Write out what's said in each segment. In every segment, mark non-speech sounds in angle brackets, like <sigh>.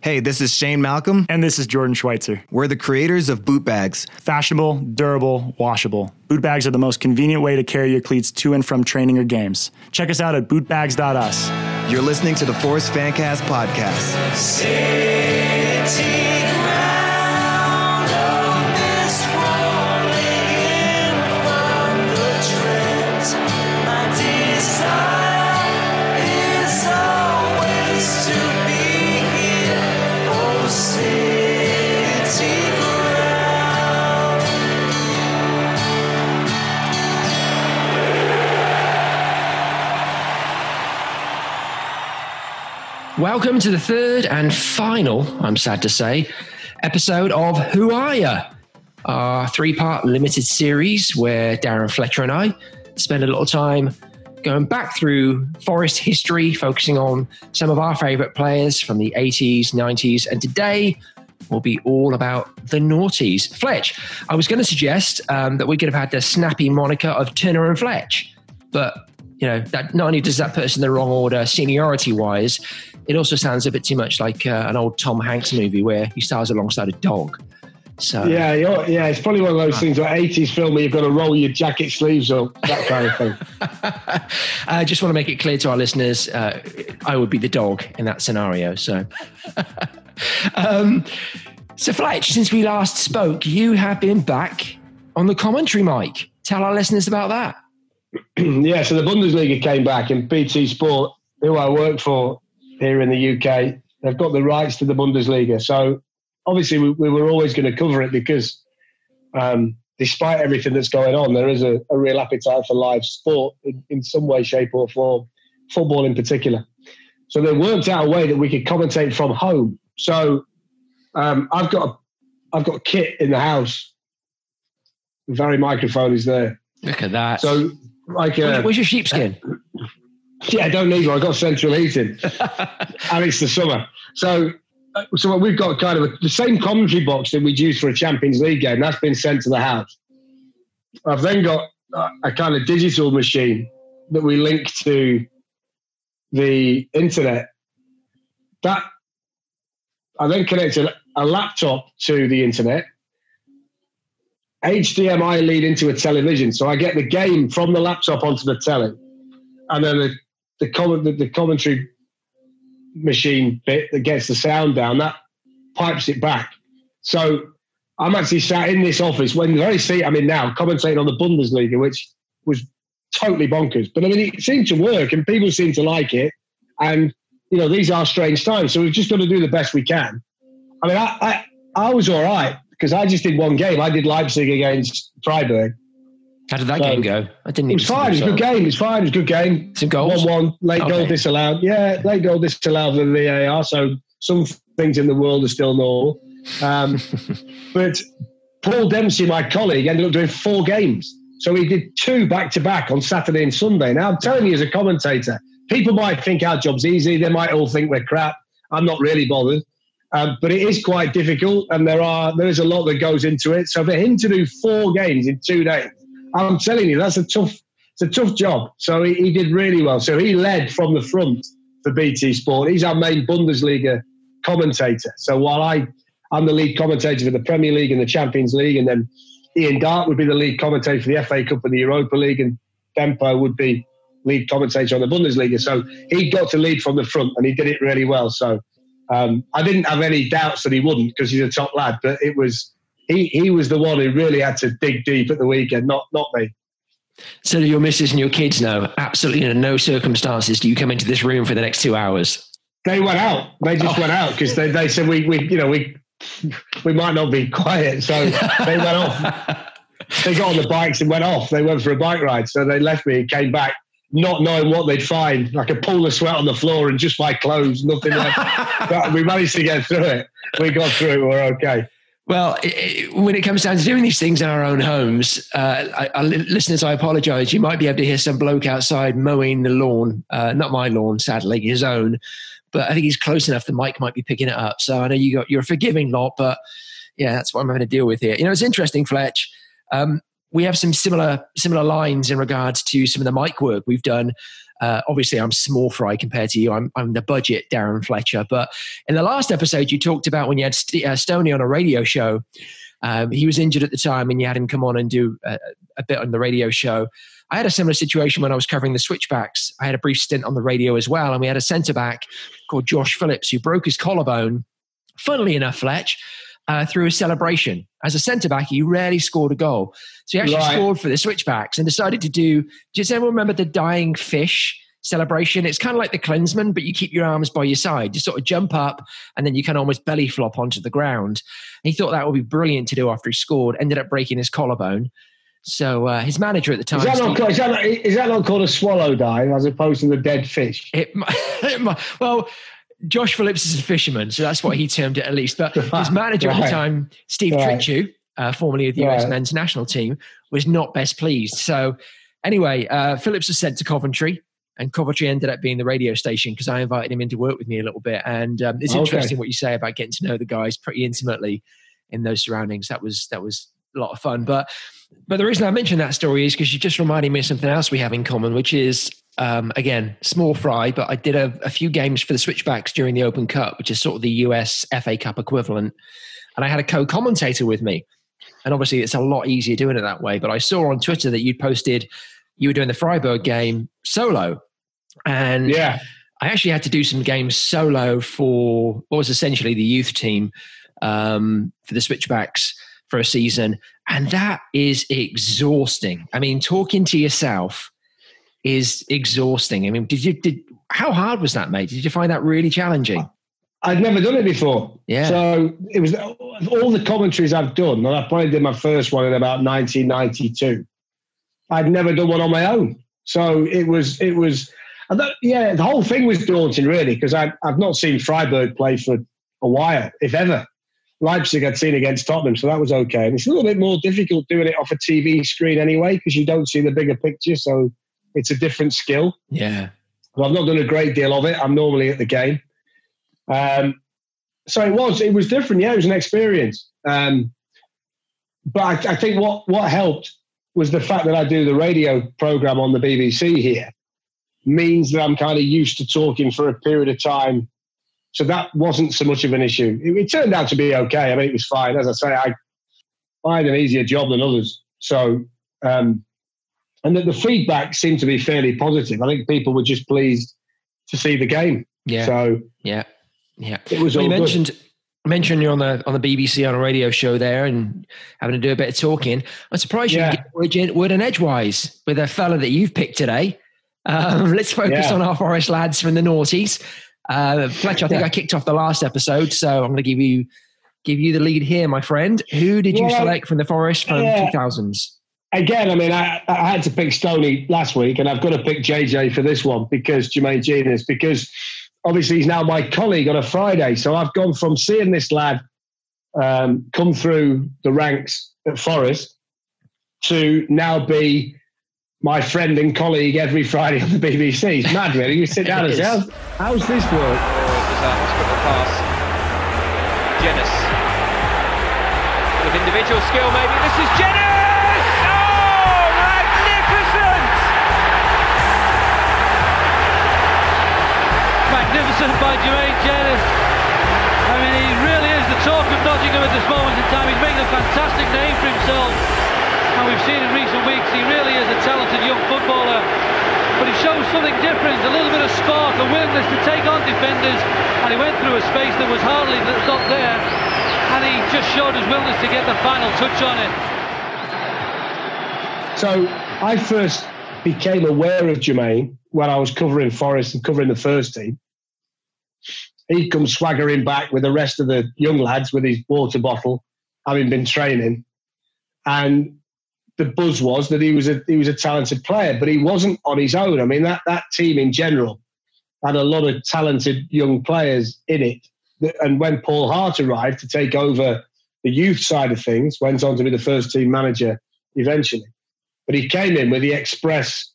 Hey, this is Shane Malcolm. And this is Jordan Schweitzer. We're the creators of boot bags. Fashionable, durable, washable. Boot bags are the most convenient way to carry your cleats to and from training or games. Check us out at bootbags.us. You're listening to the Forest Fancast podcast. Welcome to the third and final, I'm sad to say, episode of Who Are Ya? Our three part limited series where Darren Fletcher and I spend a little time going back through Forest history, focusing on some of our favourite players from the 80s, 90s, and today will be all about the noughties. Fletch, I was going to suggest um, that we could have had the snappy moniker of Turner and Fletch, but you know that not only does that put us in the wrong order seniority wise, it also sounds a bit too much like uh, an old Tom Hanks movie where he stars alongside a dog. So yeah, yeah, it's probably one of those things where '80s film where you've got to roll your jacket sleeves up, that kind of thing. <laughs> I just want to make it clear to our listeners, uh, I would be the dog in that scenario. So, <laughs> um, so Fletch, since we last spoke, you have been back on the commentary mic. Tell our listeners about that. <clears throat> yeah, so the Bundesliga came back, and BT Sport, who I work for, here in the UK. They've got the rights to the Bundesliga. So obviously, we, we were always going to cover it because um, despite everything that's going on, there is a, a real appetite for live sport in, in, some way, shape, or form, football in particular. So they worked out a way that we could commentate from home. So um, I've got a, I've got kit in the house. The very microphone is there. Look at that. So like, uh, where's your sheepskin? <laughs> Yeah, I don't need one. I've got central heating, <laughs> and it's the summer. So, uh, so we've got kind of a, the same commentary box that we'd use for a Champions League game. That's been sent to the house. I've then got a kind of digital machine that we link to the internet. That I then connected a laptop to the internet. HDMI lead into a television, so I get the game from the laptop onto the telly, and then the the, comment, the, the commentary machine bit that gets the sound down, that pipes it back. So I'm actually sat in this office when the very seat I'm in now, commentating on the Bundesliga, which was totally bonkers. But I mean, it seemed to work and people seemed to like it. And, you know, these are strange times. So we've just got to do the best we can. I mean, I, I, I was all right because I just did one game. I did Leipzig against Freiburg. How did that game go? I didn't. It's fine. It's a good game. It's fine. It's a good game. Some goals. One-one. Late okay. goal disallowed. Yeah, late goal disallowed for the VAR. So some things in the world are still normal. Um, <laughs> but Paul Dempsey, my colleague, ended up doing four games. So he did two back to back on Saturday and Sunday. Now I'm telling you, as a commentator, people might think our job's easy. They might all think we're crap. I'm not really bothered. Um, but it is quite difficult, and there are there is a lot that goes into it. So for him to do four games in two days I'm telling you, that's a tough, it's a tough job. So he, he did really well. So he led from the front for BT Sport. He's our main Bundesliga commentator. So while I, I'm the lead commentator for the Premier League and the Champions League, and then Ian Darke would be the lead commentator for the FA Cup and the Europa League, and Dempo would be lead commentator on the Bundesliga. So he got to lead from the front, and he did it really well. So um, I didn't have any doubts that he wouldn't because he's a top lad, but it was he he was the one who really had to dig deep at the weekend, not not me. So your missus and your kids know absolutely in no circumstances do you come into this room for the next two hours. They went out. They just oh. went out because they, they said we we you know we we might not be quiet, so they went off. <laughs> They got on the bikes and went off. They went for a bike ride, so they left me and came back not knowing what they'd find, like a pool of sweat on the floor and just my clothes, nothing left. <laughs> but we managed to get through it. We got through it. We're okay. Well, it, when it comes down to doing these things in our own homes, uh, I, I, listeners, I apologise. You might be able to hear some bloke outside mowing the lawn. Uh, not my lawn, sadly, his own. But I think he's close enough. The mic might be picking it up. So I know you got you're a forgiving lot, but yeah, that's what I'm having to deal with here. You know, it's interesting, Fletch. Um, we have some similar similar lines in regards to some of the mic work we've done Uh, obviously, I'm small fry compared to you. I'm, I'm the budget Darren Fletcher. But in the last episode, you talked about when you had St- uh, on a radio show. Um, he was injured at the time, and you had him come on and do a bit on the radio show. I had a similar situation when I was covering the switchbacks. I had a brief stint on the radio as well, and we had a centre back called Josh Phillips who broke his collarbone. Funnily enough, Fletch, uh, through a celebration. As a centre back, he rarely scored a goal. So he actually Right. scored for the switchbacks and decided to do. Does anyone remember the dying fish celebration? It's kind of like the Klinsmann, but you keep your arms by your side. You sort of jump up and then you can almost belly flop onto the ground. And he thought that would be brilliant to do after he scored. Ended up breaking his collarbone. So uh, his manager at the time, Is that, not Steve- is, that not, is that not called a swallow dive as opposed to the dead fish? It, <laughs> it well, Josh Phillips is a fisherman, so that's what he termed it at least. But <laughs> his manager at the time, Steve Right. Trittschuh, uh, formerly of the US Right. men's national team, was not best pleased. So, anyway, uh, Phillips was sent to Coventry, and Coventry ended up being the radio station because I invited him in to work with me a little bit. And um, it's Okay. interesting what you say about getting to know the guys pretty intimately in those surroundings. That was that was a lot of fun. But but the reason I mentioned that story is because you just reminded me of something else we have in common, which is um, again small fry. But I did a, a few games for the Switchbacks during the Open Cup, which is sort of the US FA Cup equivalent, and I had a co-commentator with me. And obviously, it's a lot easier doing it that way. But I saw on Twitter that you'd posted you were doing the Freiburg game solo, and Yeah. I actually had to do some games solo for what was essentially the youth team um, for the Switchbacks for a season, and that is exhausting. I mean, talking to yourself is exhausting. I mean, did you did how hard was that, mate? Did you find that really challenging? I'd never done it before. Yeah. So it was all the commentaries I've done, and I probably did my first one in about 1992. I'd never done one on my own. So it was, it was, that, yeah, the whole thing was daunting, really, because I've not seen Freiburg play for a while, if ever. Leipzig I'd seen against Tottenham, so that was okay. And it's a little bit more difficult doing it off a TV screen anyway, because you don't see the bigger picture. So it's a different skill. Yeah, Well, I've not done a great deal of it. I'm normally at the game. Um, so it was it was different. Yeah, it was an experience. Um, but I, I think what what helped was the fact that I do the radio program on the BBC here means that I'm kind of used to talking for a period of time. So that wasn't so much of an issue. It, it turned out to be okay. I mean, it was fine. As I say, I, I had an easier job than others. So, um, and that the feedback seemed to be fairly positive. I think people were just pleased to see the game. yeah, So yeah, yeah. it was Well, all you good. mentioned mentioned you're on the on the BBC on a radio show there and having to do a bit of talking. I'm surprised you Yeah. didn't get word, in- word in edgewise with a fella that you've picked today. Um, <laughs> let's focus Yeah. on our Forest lads from the noughties. Uh, Fletcher, I think Yeah. I kicked off the last episode, so I'm going to give you give you the lead here, my friend. Who did you Well, select from the Forest from yeah. 2000s? Again, I mean, I, I had to pick Stoney last week, and I've got to pick JJ for this one because Jermaine Jenas, because obviously he's now my colleague on a Friday. So I've gone from seeing this lad um, come through the ranks at Forest to now be my friend and colleague every Friday on the BBC. It's mad, really. You sit <laughs> down and say, how's, how's this work? pass. Jenas. With individual skill, maybe. Nottingham at this moment in time. He's making a fantastic name for himself. And we've seen in recent weeks he really is a talented young footballer. But he shows something different, a little bit of spark, a willingness to take on defenders. And he went through a space that was hardly that's not there. And he just showed his willingness to get the final touch on it. So I first became aware of Jermaine when I was covering Forest and covering the first team. He'd come swaggering back with the rest of the young lads with his water bottle, having been training. And the buzz was that he was a he was a talented player, but he wasn't on his own. I mean, that, that team in general had a lot of talented young players in it. And when Paul Hart arrived to take over the youth side of things, went on to be the first team manager eventually. But he came in with the express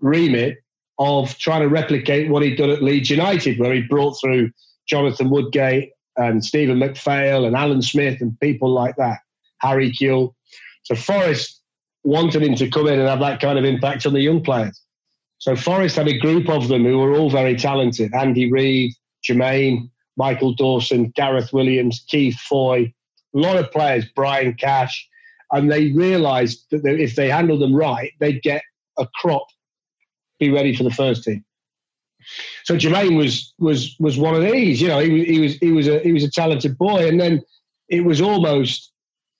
remit of trying to replicate what he'd done at Leeds United, where he brought through Jonathan Woodgate and Stephen McPhail and Alan Smith and people like that, Harry Kewell. So Forest wanted him to come in and have that kind of impact on the young players. So Forest had a group of them who were all very talented. Andy Reid, Jermaine, Michael Dawson, Gareth Williams, Keith Foy, a lot of players, Brian Cash, and they realised that if they handled them right, they'd get a crop, be ready for the first team. So Jermaine was was was one of these. You know, he, he was he was a he was a talented boy, and then it was almost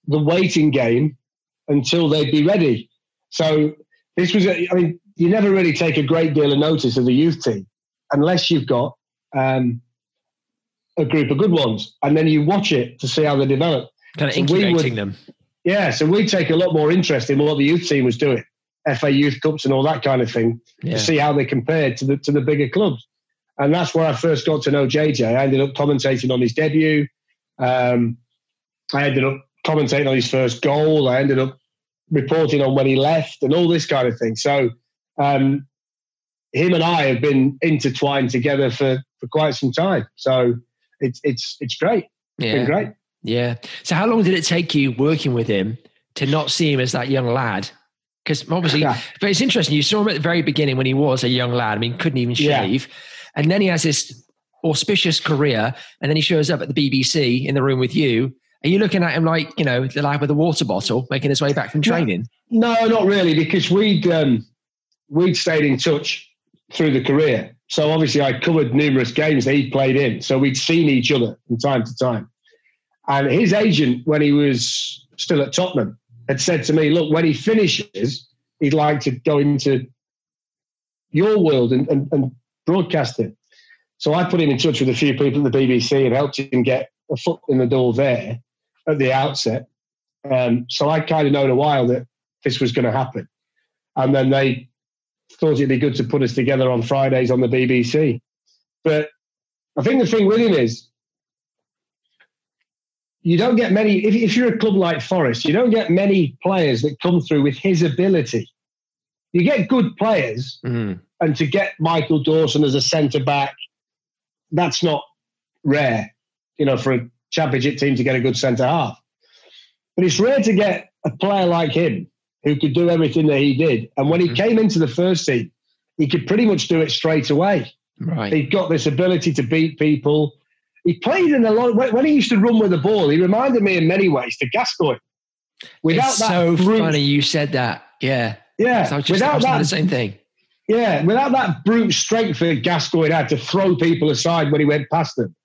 the waiting game until they'd be ready. So this was, a, I mean, you never really take a great deal of notice of the youth team unless you've got um, a group of good ones, and then you watch it to see how they develop. Kind of so incubating would, them. Yeah, so we take a lot more interest in what the youth team was doing, FA Youth Cups and all that kind of thing, yeah. to see how they compared to the to the bigger clubs. And that's where I first got to know JJ. I ended up commentating on his debut. Um, I ended up commentating on his first goal. I ended up reporting on when he left and all this kind of thing. So um, him and I have been intertwined together for, for quite some time. So it's it's it's great. It's yeah. been great. Yeah. So how long did it take you working with him to not see him as that young lad? Because obviously, yeah. but it's interesting. You saw him at the very beginning when he was a young lad. I mean, couldn't even shave, yeah. and then he has this auspicious career, and then he shows up at the BBC in the room with you, are you looking at him like you know the lad with a water bottle making his way back from training? No, not really, because we'd um, we'd stayed in touch through the career. So obviously, I covered numerous games that he played in, so we'd seen each other from time to time. And his agent, when he was still at Tottenham, had said to me, "Look, when he finishes, he'd like to go into your world and, and, and broadcast it." So I put him in touch with a few people at the BBC and helped him get a foot in the door there at the outset. Um, so I kind of known a while that this was going to happen. And then they thought it'd be good to put us together on Fridays on the BBC. But I think the thing with him is you don't get many, if, if you're a club like Forest, you don't get many players that come through with his ability. You get good players, mm. and to get Michael Dawson as a centre back, that's not rare, you know, for a championship team to get a good centre half. But it's rare to get a player like him who could do everything that he did. And when he mm-hmm. came into the first team, he could pretty much do it straight away. Right. He got this ability to beat people. He played in a lot. Of, when he used to run with the ball, he reminded me in many ways to Gascoigne. Without it's that so brute, funny you said that. Yeah. Yeah. I was just, without that, the same thing. Yeah. Without that brute strength that Gascoigne had to throw people aside when he went past them.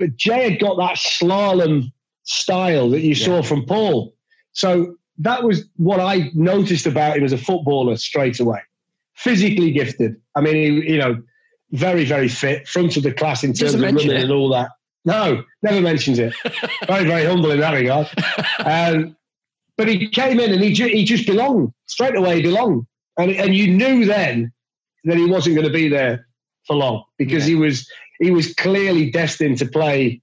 But Jay had got that slalom style that you yeah. saw from Paul. So that was what I noticed about him as a footballer straight away. Physically gifted. I mean, he, you know, very, very fit, front of the class in terms of running it. and all that. No, never mentions it. <laughs> very, very humble in that regard. Um, but he came in and he, ju- he just belonged straight away. He belonged, and and you knew then that he wasn't going to be there for long because yeah. he was he was clearly destined to play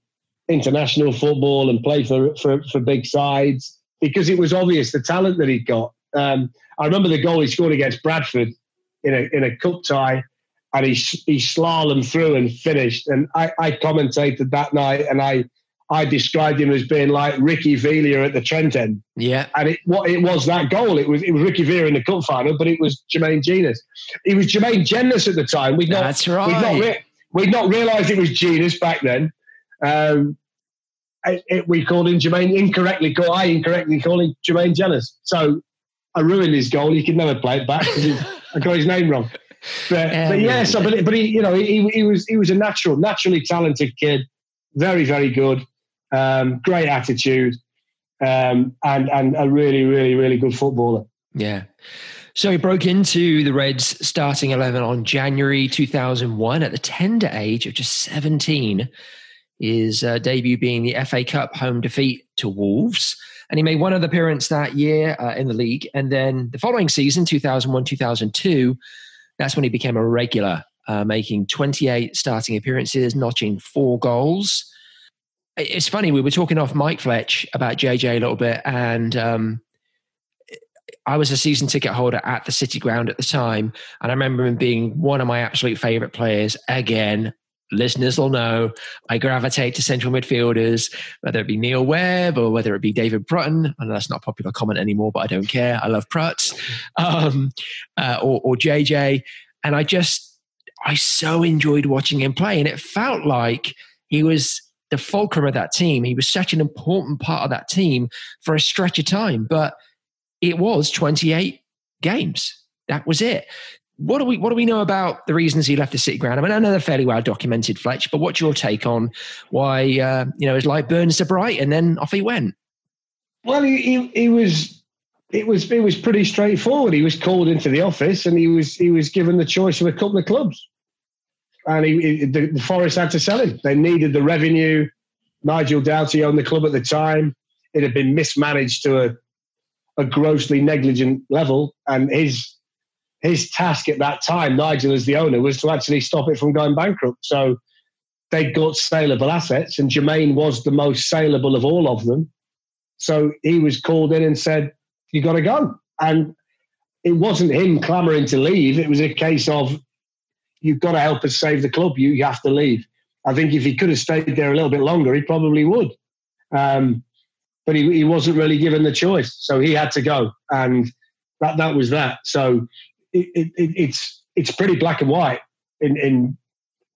international football and play for, for, for big sides because it was obvious the talent that he'd got. Um, I remember the goal he scored against Bradford in a, in a cup tie and he, he slalomed through and finished. And I, I commentated that night and I, I described him as being like Ricky Villa at the Trent end. Yeah. And it what it was that goal. It was it was Ricky Villa in the cup final, but it was Jermaine Jenas. It was Jermaine Jenas at the time. We'd not, That's right. We'd not, re- We'd not realised it was Jenas back then. Um, it, it, we called him Jermaine incorrectly. Called, I incorrectly called him Jermaine Jenas. So I ruined his goal. He could never play it back because I got his name wrong. But, um, but but, but he, you know, he, he was he was a natural, naturally talented kid, very very good, um, great attitude, um, and and a really really really good footballer. Yeah. So he broke into the Reds starting 11 on January 2001 at the tender age of just 17. His uh, debut being the FA Cup home defeat to Wolves. And he made one other appearance that year uh, in the league. And then the following season, 2001 2002, that's when he became a regular, uh, making 28 starting appearances, notching four goals. It's funny, we were talking off mic Fletch about JJ a little bit. And um, I was a season ticket holder at the City Ground at the time, and I remember him being one of my absolute favourite players. Again, listeners will know I gravitate to central midfielders, whether it be Neil Webb or whether it be David Prutton. I know that's not a popular comment anymore, but I don't care. I love Prutz um, uh, or, or JJ. And I just, I so enjoyed watching him play. And it felt like he was the fulcrum of that team. He was such an important part of that team for a stretch of time. But it was 28 games. That was it. What do we what do we know about the reasons he left the city ground? I mean, I know they're fairly well documented, Fletch, but what's your take on why uh, you know his light burned so bright and then off he went? Well, he, he, he was it was it was pretty straightforward. He was called into the office and he was he was given the choice of a couple of clubs, and he, he the, the Forest had to sell him. They needed the revenue. Nigel Doughty owned the club at the time. It had been mismanaged to a a grossly negligent level, and his his task at that time, Nigel as the owner, was to actually stop it from going bankrupt. So they got saleable assets, and Jermaine was the most saleable of all of them. So he was called in and said, "You got to go." And it wasn't him clamoring to leave; it was a case of, "You've got to help us save the club. You, you have to leave." I think if he could have stayed there a little bit longer, he probably would. Um, but he, he wasn't really given the choice, so he had to go, and that that was that. So it, it, it's it's pretty black and white in in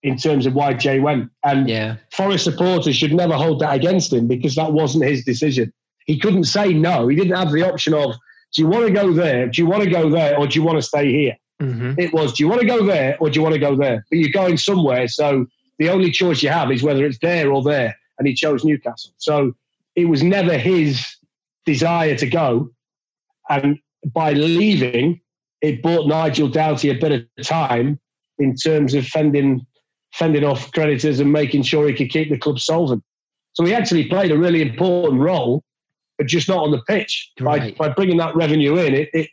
in terms of why Jay went, and Yeah. Forest supporters should never hold that against him because that wasn't his decision. He couldn't say no. He didn't have the option of do you want to go there, do you want to go there, or do you want to stay here? hmm It was do you want to go there or do you want to go there? But you're going somewhere, so the only choice you have is whether it's there or there. And he chose Newcastle. So it was never his desire to go. And by leaving, it bought Nigel Doughty a bit of time in terms of fending fending off creditors and making sure he could keep the club solvent. So he actually played a really important role, but just not on the pitch. Right. By, by bringing that revenue in, it, it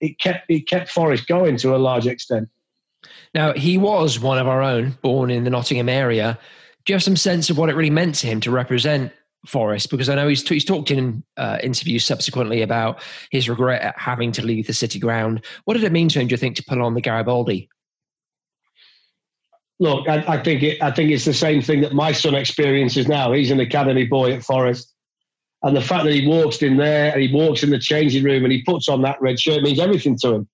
it kept it kept Forest going to a large extent. Now, he was one of our own, born in the Nottingham area. Do you have some sense of what it really meant to him to represent Forest? Because I know he's, he's talked in uh, interviews subsequently about his regret at having to leave the city ground. What did it mean to him, do you think, to pull on the Garibaldi? Look, I, I think it, I think it's the same thing that my son experiences now. He's an academy boy at Forest, and the fact that he walks in there and he walks in the changing room and he puts on that red shirt means everything to him.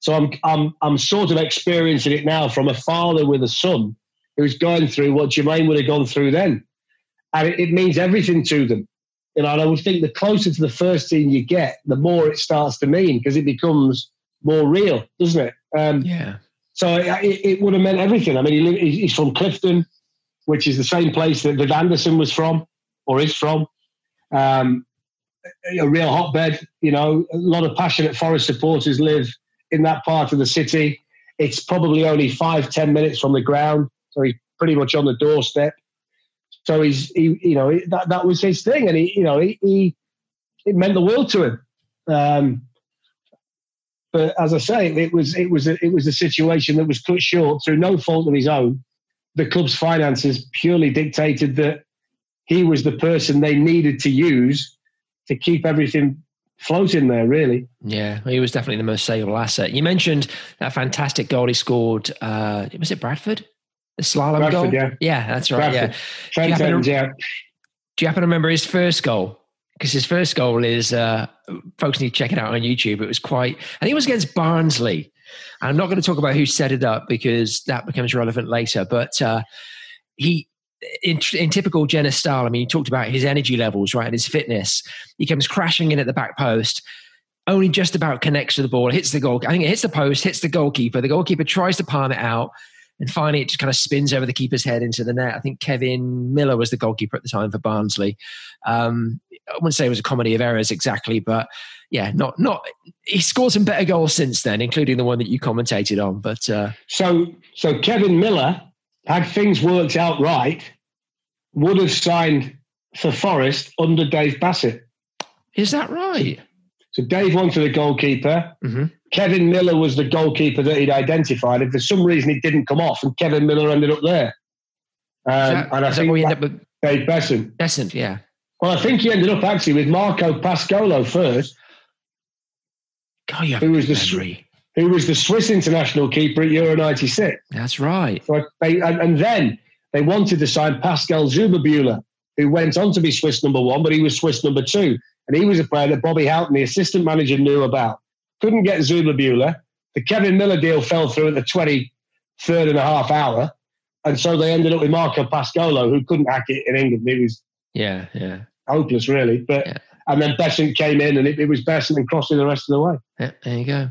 So I'm I'm I'm sort of experiencing it now from a father with a son who's going through what Jermaine would have gone through then, and it, it means everything to them. You know, and I would think the closer to the first team you get, the more it starts to mean because it becomes more real, doesn't it? Um, Yeah. so it, it would have meant everything. I mean, he, li- he's from Clifton, which is the same place that Viv Anderson was from or is from. Um, a real hotbed, you know, a lot of passionate Forest supporters live in that part of the city. It's probably only five, ten minutes from the ground. So he's pretty much on the doorstep. So he's, he, you know, that, that was his thing. And he, you know, he, he it meant the world to him. Um, but as I say, it was it was a, it was a situation that was cut short through no fault of his own. The club's finances purely dictated that he was the person they needed to use to keep everything floating there. Really, Yeah, he was definitely the most saleable asset. You mentioned that fantastic goal he scored. Uh, was it Bradford? The slalom Bradford, goal? yeah. yeah, that's right. Bradford. Yeah. Trent happen to- yeah. Do you happen to remember his first goal? Because his first goal is, uh, folks need to check it out on YouTube. It was quite, I think it was against Barnsley. I'm not going to talk about who set it up because that becomes relevant later. But uh, he, in, in typical Jenas style, I mean, he talked about his energy levels, right, and his fitness. He comes crashing in at the back post, only just about connects to the ball, hits the goal. I think it hits the post, hits the goalkeeper. The goalkeeper tries to palm it out. And finally, it just kind of spins over the keeper's head into the net. I think Kevin Miller was the goalkeeper at the time for Barnsley. Um, I wouldn't say it was a comedy of errors exactly, but yeah, not not. He scored some better goals since then, including the one that you commentated on. But uh, So so Kevin Miller, had things worked out right, would have signed for Forest under Dave Bassett. is that right? So Dave wanted a goalkeeper. Mhm. Kevin Miller was the goalkeeper that he'd identified. And for some reason, he didn't come off, and Kevin Miller ended up there. Um, that, and I think we end up with Dave Besson. Beasant? Yeah. Well, I think he ended up actually with Marco Pascolo first, God, you have Who was the memory. who was the Swiss international keeper at Euro '96. That's right. So they, and, and then they wanted to sign Pascal Zuberbühler, who went on to be Swiss number one, but he was Swiss number two. And he was a player that Bobby Houghton, the assistant manager, knew about. Couldn't get Zuberbühler. the Kevin Miller deal fell through at the 23rd and a half hour. And so they ended up with Marco Pascolo, who couldn't hack it in England. He was Yeah, yeah, hopeless, really. But Yeah. and then Beasant came in, and it, it was Beasant and Crossley the rest of the way. yeah. There you go.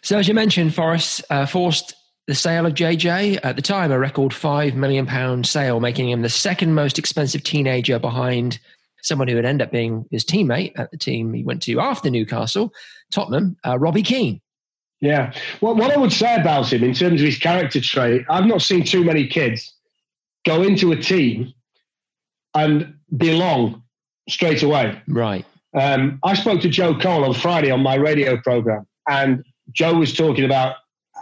So as you mentioned, Forest uh, forced the sale of JJ at the time, a record five million pound sale, making him the second most expensive teenager behind someone who would end up being his teammate at the team he went to after Newcastle, Tottenham, uh, Robbie Keane. Yeah. Well, what I would say about him in terms of his character trait, I've not seen too many kids go into a team and belong straight away. Right. Um, I spoke to Joe Cole on Friday on my radio program, and Joe was talking about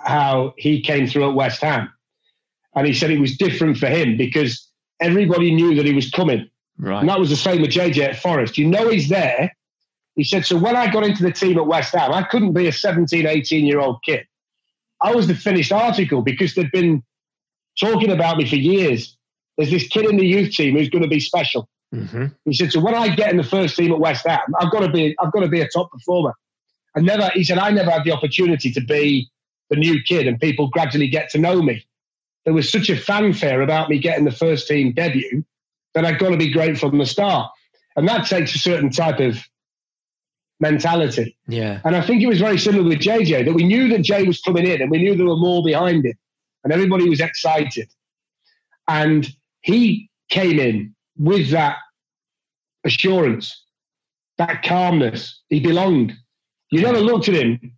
how he came through at West Ham. And he said it was different for him because everybody knew that he was coming. Right. And that was the same with JJ at Forest. You know he's there. He said, so when I got into the team at West Ham, I couldn't be a 17, 18 year old kid. I was the finished article because they'd been talking about me for years. There's this kid in the youth team who's going to be special. hmm He said, so when I get in the first team at West Ham, I've got to be, I've got to be a top performer. I never, he said, I never had the opportunity to be the new kid and people gradually get to know me. There was such a fanfare about me getting the first team debut that I've got to be great from the start. And that takes a certain type of mentality. Yeah. And I think it was very similar with JJ that we knew that Jay was coming in and we knew there were more behind him and everybody was excited. And he came in with that assurance, that calmness. He belonged. You never looked at him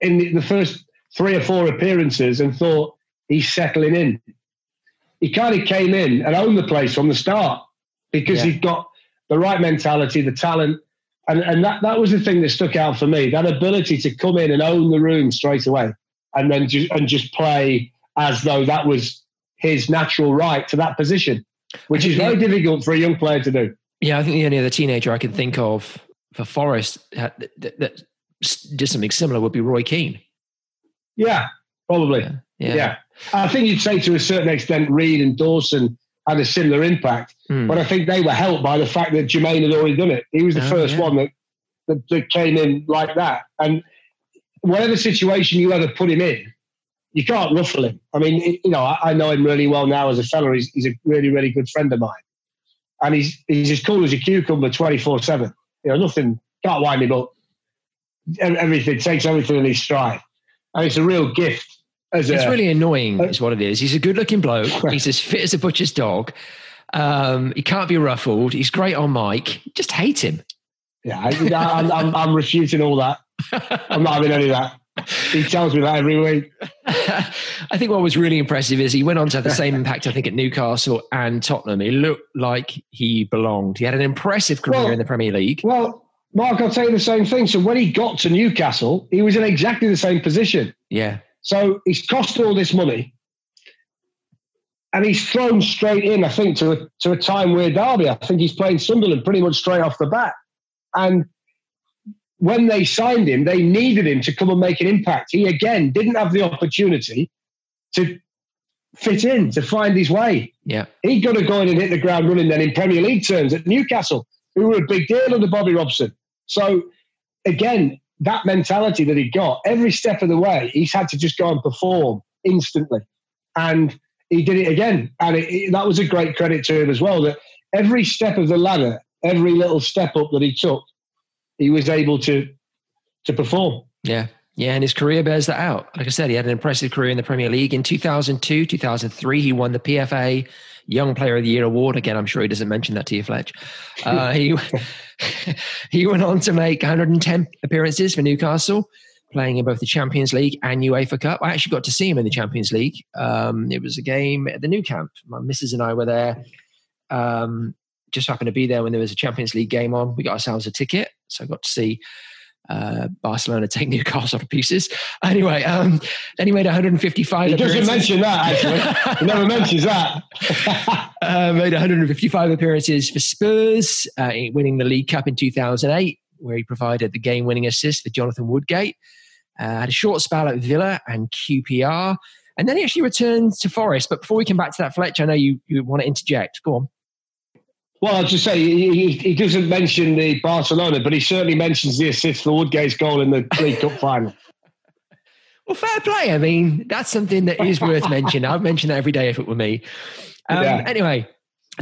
in the- the first three or four appearances and thought he's settling in. He kind of came in and owned the place from the start because Yeah. he'd got the right mentality, the talent, and, and that, that was the thing that stuck out for me that ability to come in and own the room straight away and then just, and just play as though that was his natural right to that position, which is very difficult for a young player to do. Yeah, I think the only other teenager I can think of for Forest that, that, that did something similar would be Roy Keane. Yeah, probably. Yeah. Yeah. I think you'd say to a certain extent, Reed and Dawson had a similar impact, Hmm. but I think they were helped by the fact that Jermaine had already done it. He was the Oh, first yeah. one that, that that came in like that, and whatever situation you ever put him in, you can't ruffle him. I mean, you know, I, I know him really well now as a fella. He's, he's a really, really good friend of mine, and he's he's as cool as a cucumber, twenty four seven. You know, nothing can't wind him up. Everything takes everything in his stride, and it's a real gift. As It's a, really annoying, uh, is what it is. He's a good looking bloke. <laughs> He's as fit as a butcher's dog. Um, he can't be ruffled. He's great on mic. Just hate him. Yeah, I, I'm, I'm, I'm refuting all that. I'm not having any of that. He tells me that every week. <laughs> I think what was really impressive is he went on to have the same impact, I think, at Newcastle and Tottenham. He looked like he belonged. He had an impressive career Well- in the Premier League. Well, Mark, I'll tell you the same thing. So when he got to Newcastle, he was in exactly the same position. Yeah. So he's cost all this money, and he's thrown straight in. I think to a to a time where Derby. I think he's playing Sunderland pretty much straight off the bat. And when they signed him, they needed him to come and make an impact. He again didn't have the opportunity to fit in, to find his way. Yeah. He got to go in and hit the ground running then in Premier League terms at Newcastle, who were a big deal under Bobby Robson. So again, that mentality that he got, every step of the way, he's had to just go and perform instantly. And he did it again. And it, it- that was a great credit to him as well, that every step of the ladder, every little step up that he took, he was able to to perform. Yeah. Yeah, and his career bears that out. Like I said, he had an impressive career in the Premier League. In 2002, 2003, he won the PFA Young Player of the Year award. Again, I'm sure he doesn't mention that to you, Fletch. Uh, he, <laughs> he went on to make 110 appearances for Newcastle, playing in both the Champions League and UEFA Cup. I actually got to see him in the Champions League. Um, it was a game at the Nou Camp. My missus and I were there. Um, just happened to be there when there was a Champions League game on. We got ourselves a ticket, so I got to see uh, Barcelona take <laughs> Newcastle to pieces. Anyway, um, then he made 155. He doesn't appearances. mention that, actually. he never mentions that. <laughs> uh, made 155 appearances for Spurs, uh, winning the League Cup in 2008, where he provided the game-winning assist for Jonathan Woodgate. Uh, had a short spell at Villa and QPR, and then he actually returned to Forest. But before we come back to that, Fletch, I know you, you want to interject. Go on. Well, I'll just say he, he, he doesn't mention the Barcelona, but he certainly mentions the assist for Woodgate's goal in the League Cup <laughs> final. Well, fair play. I mean, that's something that is worth mentioning. I'd mention that every day if it were me. Um, Yeah. Anyway,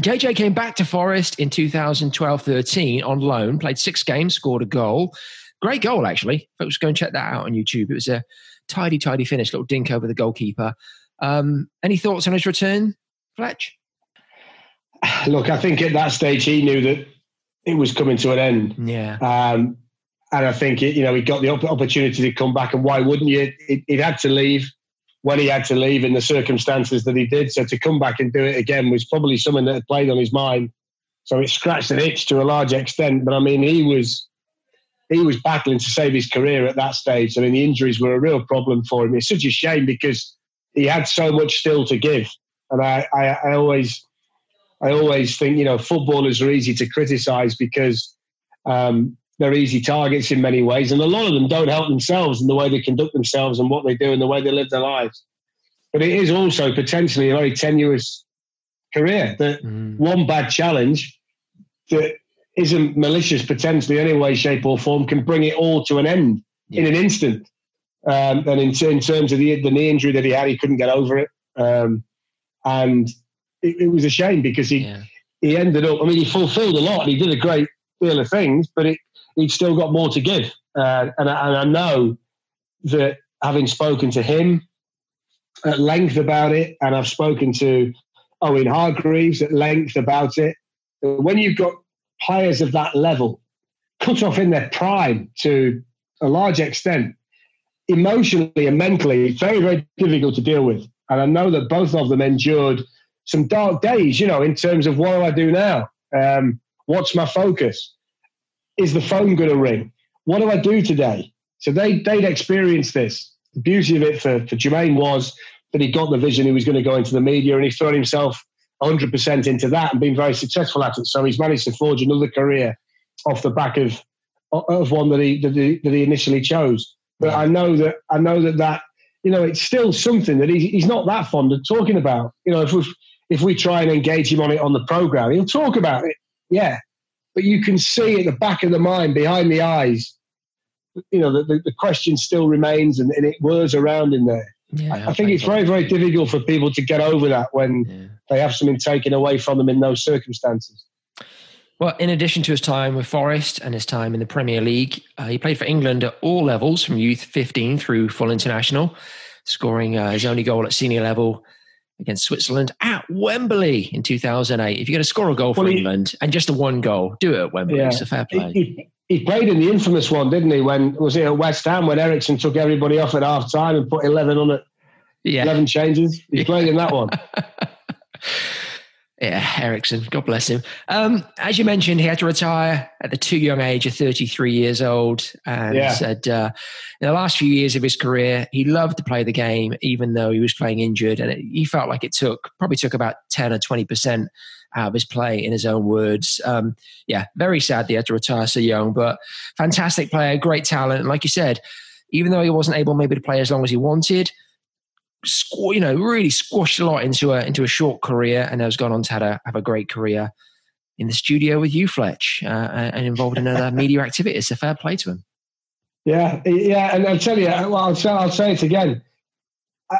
JJ came back to Forest in 2012 13 on loan, played six games, scored a goal. Great goal, actually. Folks, go and check that out on YouTube. It was a tidy, tidy finish, little dink over the goalkeeper. Um, any thoughts on his return, Fletch? <sighs> Look, I think at that stage he knew that it was coming to an end. Yeah. Um, and I think it, you know he got the opportunity to come back, and why wouldn't you? He had to leave when he had to leave in the circumstances that he did. So to come back and do it again was probably something that had played on his mind. So it scratched an itch to a large extent. But I mean, he was he was battling to save his career at that stage. I mean, the injuries were a real problem for him. It's such a shame because he had so much still to give. And I, I, I always I always think, you know, footballers are easy to criticise because um, they're easy targets in many ways. And a lot of them don't help themselves in the way they conduct themselves and what they do and the way they live their lives. But it is also potentially a very tenuous career that one bad challenge that isn't malicious potentially any way, shape, or form can bring it all to an end in an instant. Um, and in, in terms of the, the knee injury that he had, he couldn't get over it. Um, and it, it was a shame because he, Yeah. he ended up, I mean, he fulfilled a lot and he did a great deal of things, but it, he'd still got more to give. Uh, and, I, and I know that having spoken to him at length about it, and I've spoken to Owen Hargreaves at length about it, when you've got players of that level cut off in their prime to a large extent, emotionally and mentally, very, very difficult to deal with. And I know that both of them endured some dark days, you know, in terms of what do I do now? Um, what's my focus? Is the phone going to ring? What do I do today? So they, they'd experienced this. The beauty of it for, for Jermaine was that he got the vision he was going to go into the media and he thrown himself 100% into that and been very successful at it. So he's managed to forge another career off the back of, of one that he, that he, that he initially chose. But I know that, I know that that, you know, it's still something that he's, he's not that fond of talking about. You know, if we if we try and engage him on it on the program, he'll talk about it. Yeah, but you can see at the back of the mind, behind the eyes, you know, the, the, the question still remains and, and it whirs around in there. Yeah, I, I think it's very, very difficult for people to get over that when Yeah. they have something taken away from them in those circumstances. Well, in addition to his time with Forest and his time in the Premier League, uh, he played for England at all levels, from youth 15 through full international, scoring uh, his only goal at senior level against Switzerland at Wembley in 2008. If you're going to score a goal for Well, he- England and just a one goal, do it at Wembley. Yeah. It's a fair play. he, he played in the infamous one, didn't he? When was it at West Ham when Eriksson took everybody off at half time and put 11 on it, Yeah. 11 changes? He played in that one. <laughs> Yeah, Eriksson, God bless him. Um, as you mentioned, he had to retire at the too young age of 33 years old and Yeah. said uh, in the last few years of his career, he loved to play the game, even though he was playing injured. And it, he felt like it took, probably took about 10 or 20% out of his play, in his own words. Um, yeah, very sad that he had to retire so young, but fantastic player, great talent. And like you said, even though he wasn't able maybe to play as long as he wanted, squ- you know, really squashed a lot into a into a short career, and has gone on to have a, have a great career in the studio with you, Fletch, uh, and involved in other <laughs> media activities. So fair play to him. Yeah, yeah, and I'll tell you, well, I'll say, I'll say it again. I,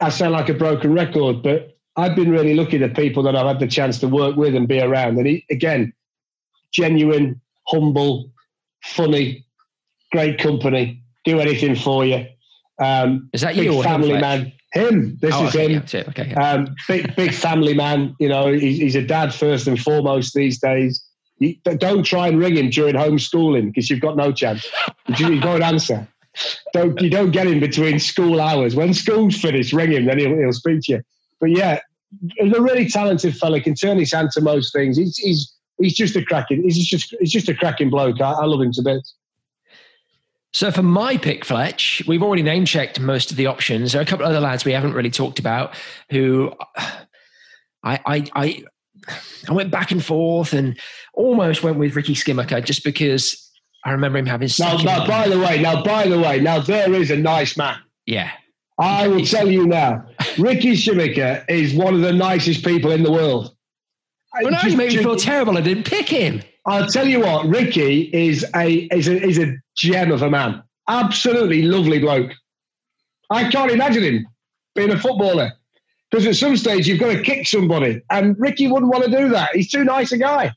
I sound like a broken record, but I've been really lucky the people that I've had the chance to work with and be around. And he, again, genuine, humble, funny, great company, do anything for you. Um, Is that you or family Fletch? man? Him. This Oh, is okay, him. yeah, okay, yeah. Um, big, big family man. You know, he's, he's a dad first and foremost these days. You, don't try and ring him during homeschooling because you've got no chance. You you won't answer. Don't you don't get him between school hours. When school's finished, ring him, then he'll, he'll speak to you. But yeah, he's a really talented fella. Can turn his hand to most things. He's he's he's just a cracking. He's just he's just a cracking bloke. I, I love him to bits. So for my pick, Fletch, we've already name checked most of the options. There are a couple of other lads we haven't really talked about who I I I, I went back and forth and almost went with Ricky Scimeca just because I remember him having Now, now, by the way, now by the way, now there is a nice man. yeah. I will tell you now, Ricky Scimeca is one of the nicest people in the world. Well, now you made me feel terrible. I didn't pick him. I'll tell you what, Ricky is a is a is a gem of a man. Absolutely lovely bloke. I can't imagine him being a footballer because at some stage you've got to kick somebody, and Ricky wouldn't want to do that. He's too nice a guy,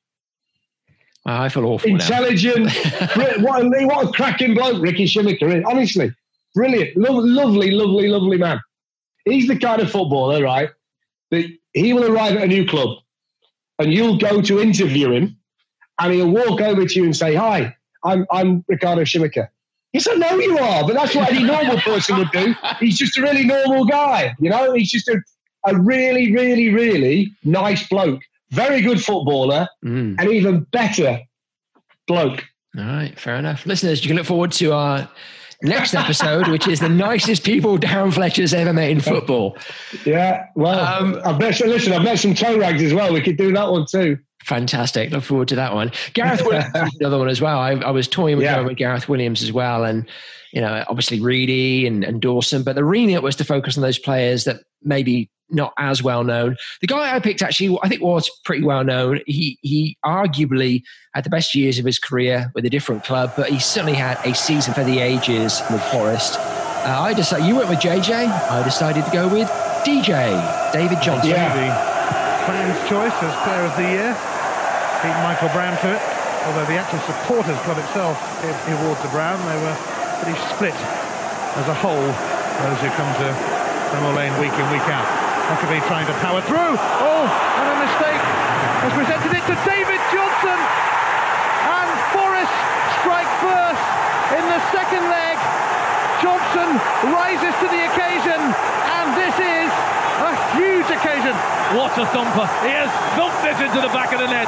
ah, I feel awful intelligent. <laughs> what, a, what a cracking bloke, Ricky Scimeca is. Eh? Honestly, brilliant, Lo- lovely, lovely, lovely man. He's the kind of footballer, right? That he will arrive at a new club, and you'll go to interview him, and he'll walk over to you and say, "Hi, I'm I'm Riccardo Scimeca." You said, "No, you are," but that's what any normal person would do. He's just a really normal guy, you know. He's just a, a really, really, really nice bloke, very good footballer, Mm. and even better bloke. All right, fair enough. Listeners, you can look forward to our next episode, which is the nicest people Darren Fletcher's ever met in football. Yeah, well, Um, I've met listen, I've met some toe rags as well. We could do that one too. Fantastic. Look forward to that one. Gareth Williams is <laughs> another one as well. I, I was toying with Yeah. with Gareth Williams as well. And, you know, obviously Reedy and, and Dawson, but the remit was to focus on those players that maybe not as well known. The guy I picked actually, I think was pretty well known. He, he arguably had the best years of his career with a different club, but he certainly had a season for the ages with Forest. Uh, I decided, you went with JJ. I decided to go with DJ, David Johnson. Yeah. Fans' choice as player of the year. Beat Michael Brown to it, although the actual supporters club itself gave the award to Brown. They were pretty split as a whole, those who come to Bramall Lane week in, week out. Huckerby trying to power through. Oh, and a mistake has presented it to David Johnson. And Forest strike first in the second leg. Johnson rises to the occasion, and this is huge occasion. What a thumper. He has thumped it into the back of the net.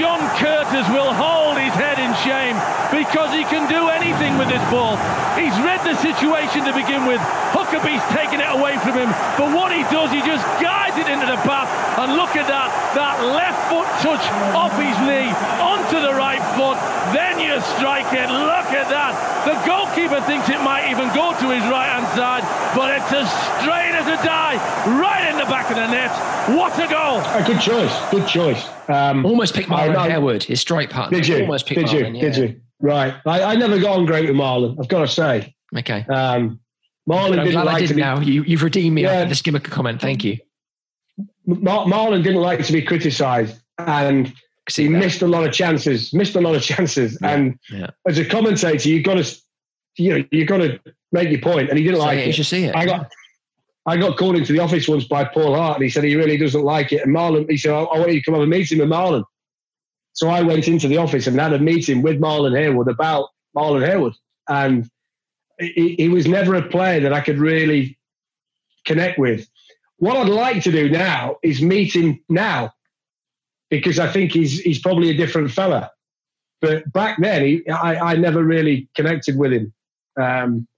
John Curtis will hold his head in shame because he can do anything with this ball. He's read the situation to begin with. Huckerby's taken it away from him. But what he does, he just guides it into the path. And look at that. That left foot touch off his knee onto the right foot. Then you strike it. Look at that. The goalkeeper thinks it might even go to his right hand side, but it's as straight as a die, right in the back of the net. What a goal! A good choice. Good choice. Um, Almost picked I Marlon know. Harewood, his strike partner. did you? Almost picked Did you? Marlon, Did you? Right. I, I never got on great with Marlon. I've got to say. Okay. Um, Marlon I'm didn't glad I like did to be. now. You, you've redeemed me Yeah. after the a comment. Thank you. Mar- Marlon didn't like to be criticised, and he that. missed a lot of chances. Missed a lot of chances, and yeah. as a commentator, you've got to, you know, you've got to make your point, and he didn't like it you see it. I got I got called into the office once by Paul Hart, and he said he really doesn't like it. And Marlon, he said, I, I want you to come have a meeting with Marlon. So I went into the office and had a meeting with Marlon Harewood about Marlon Harewood, and he, he was never a player that I could really connect with. What I'd like to do now is meet him now, because I think he's he's probably a different fella. But back then, he, I, I never really connected with him. Um,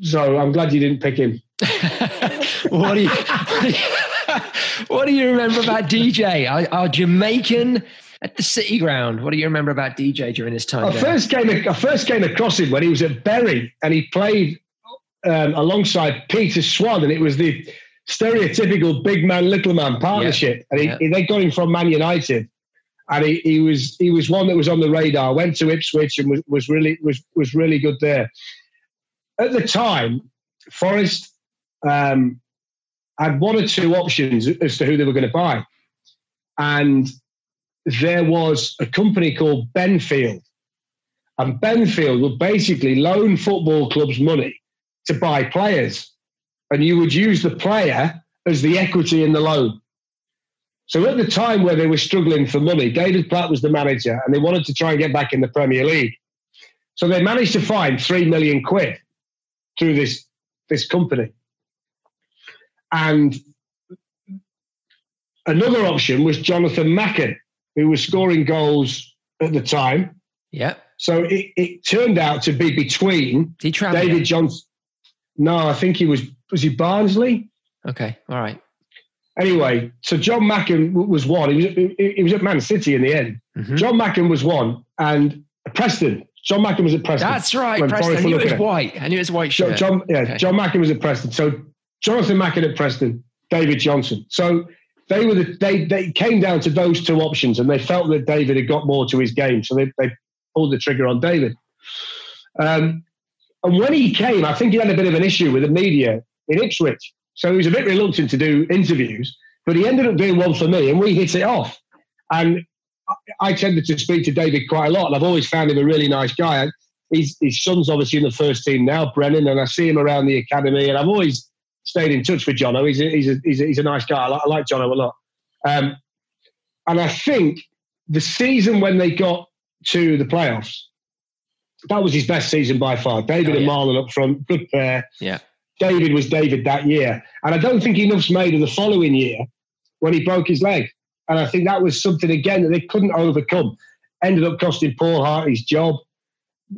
so I'm glad you didn't pick him. <laughs> what do you What do you remember about DJ? Our, our Jamaican at the City Ground. What do you remember about DJ during this time? I there? first came I first came across him when he was at Bury and he played um, alongside Peter Swan, and it was the stereotypical big man little man partnership. And he, Yeah. he- they got him from Man United, and he, he was he was one that was on the radar. Went to Ipswich and was, was really was was really good there. At the time, Forest um, had one or two options as to who they were going to buy, and there was a company called Benfield. And Benfield would basically loan football clubs money to buy players. And you would use the player as the equity in the loan. So at the time where they were struggling for money, David Platt was the manager and they wanted to try and get back in the Premier League. So they managed to find three million quid through this, this company. And another option was Jonathan Macken, who was scoring goals at the time. yeah. So it, it turned out to be between Did he travel? David Johnson. No, I think he was was he Barnsley. Okay. All right. Anyway, so John Macken was one. He was he was at Man City in the end. Mhm. John Macken was one, and Preston. John Macken was at Preston. That's right. Preston. I knew it was white. I knew it was white shirt. John, yeah, Okay. John Macken was at Preston. So Jonathan Macken at Preston, David Johnson. So they were the, they they came down to those two options, and they felt that David had got more to his game, so they they pulled the trigger on David. Um, And when he came, I think he had a bit of an issue with the media in Ipswich. So he was a bit reluctant to do interviews, but he ended up doing one for me and we hit it off. And I tended to speak to David quite a lot, and I've always found him a really nice guy. He's, his son's obviously in the first team now, Brennan, and I see him around the academy, and I've always stayed in touch with Jono. He's a, he's a, he's a, he's a nice guy. I like, I like Jono a lot. Um, and I think the season when they got to the playoffs, that was his best season by far. David Oh, and. Marlon up front, good pair. Yeah. David was David that year. And I don't think enough's made of the following year when he broke his leg. And I think that was something, again, that they couldn't overcome. Ended up costing Paul Hart his job.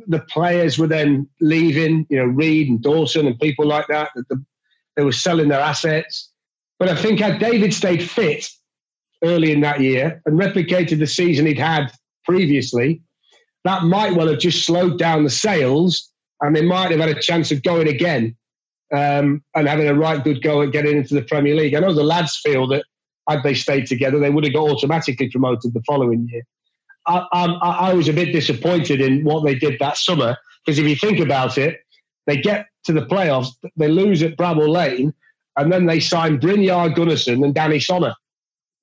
The players were then leaving, you know, Reed and Dawson and people like that. that the, they were selling their assets. But I think had David stayed fit early in that year and replicated the season he'd had previously, that might well have just slowed down the sales and they might have had a chance of going again um, and having a right good go at getting into the Premier League. I know the lads feel that had they stayed together, they would have got automatically promoted the following year. I, I, I was a bit disappointed in what they did that summer because if you think about it, they get to the playoffs, they lose at Bramall Lane, and then they sign Brynjar Gunnarsson and Danny Sonner.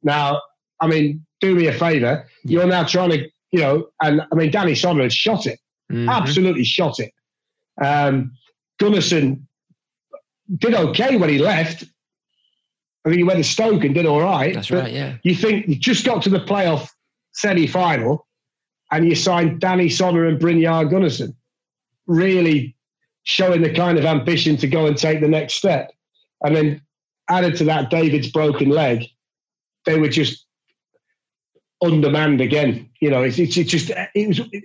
Now, I mean, do me a favour. You're now trying to, you know, and I mean, Danny Sonner had shot it, Mhm. absolutely shot it. Um, Gunnarsson did okay when he left. I think he went to Stoke and did all right. That's right, yeah. You think you just got to the playoff semi final and you signed Danny Sonner and Brynjar Gunnarsson, really showing the kind of ambition to go and take the next step. And then added to that David's broken leg, they were just undermanned again. You know, it's, it's, it's just, it was it,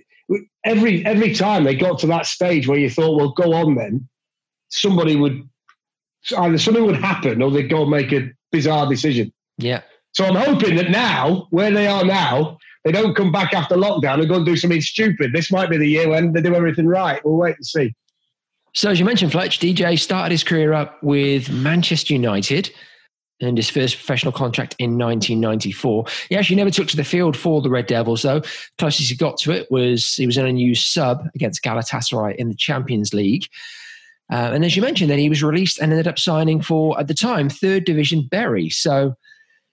every, every time they got to that stage where you thought, well, go on then, somebody would, either something would happen or they'd go and make a bizarre decision. Yeah. So I'm hoping that now, where they are now, they don't come back after lockdown and go and do something stupid. This might be the year when they do everything right. We'll wait and see. So, as you mentioned, Fletch, DJ started his career up with Manchester United and his first professional contract in 1994. He actually never took to the field for the Red Devils, though. Closest he got to it was he was in a new sub against Galatasaray in the Champions League. Uh, and as you mentioned, then he was released and ended up signing for, at the time, third division Bury. So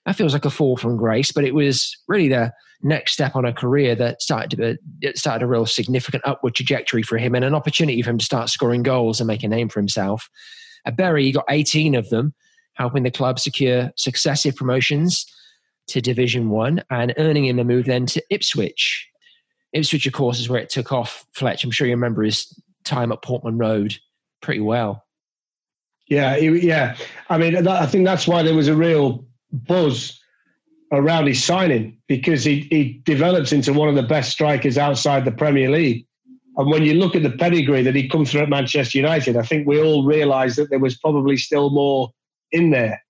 that feels like a fall from grace, but it was really the next step on a career that started to started a real significant upward trajectory for him and an opportunity for him to start scoring goals and make a name for himself. At Bury, he got 18 of them, helping the club secure successive promotions to Division One and earning him a move then to Ipswich. Ipswich, of course, is where it took off. Fletch, I'm sure you remember his time at Portman Road pretty well. Yeah, yeah. I mean, I think that's why there was a real buzz around his signing because he, he develops into one of the best strikers outside the Premier League. And when you look at the pedigree that he comes through at Manchester United, I think we all realised that there was probably still more in there.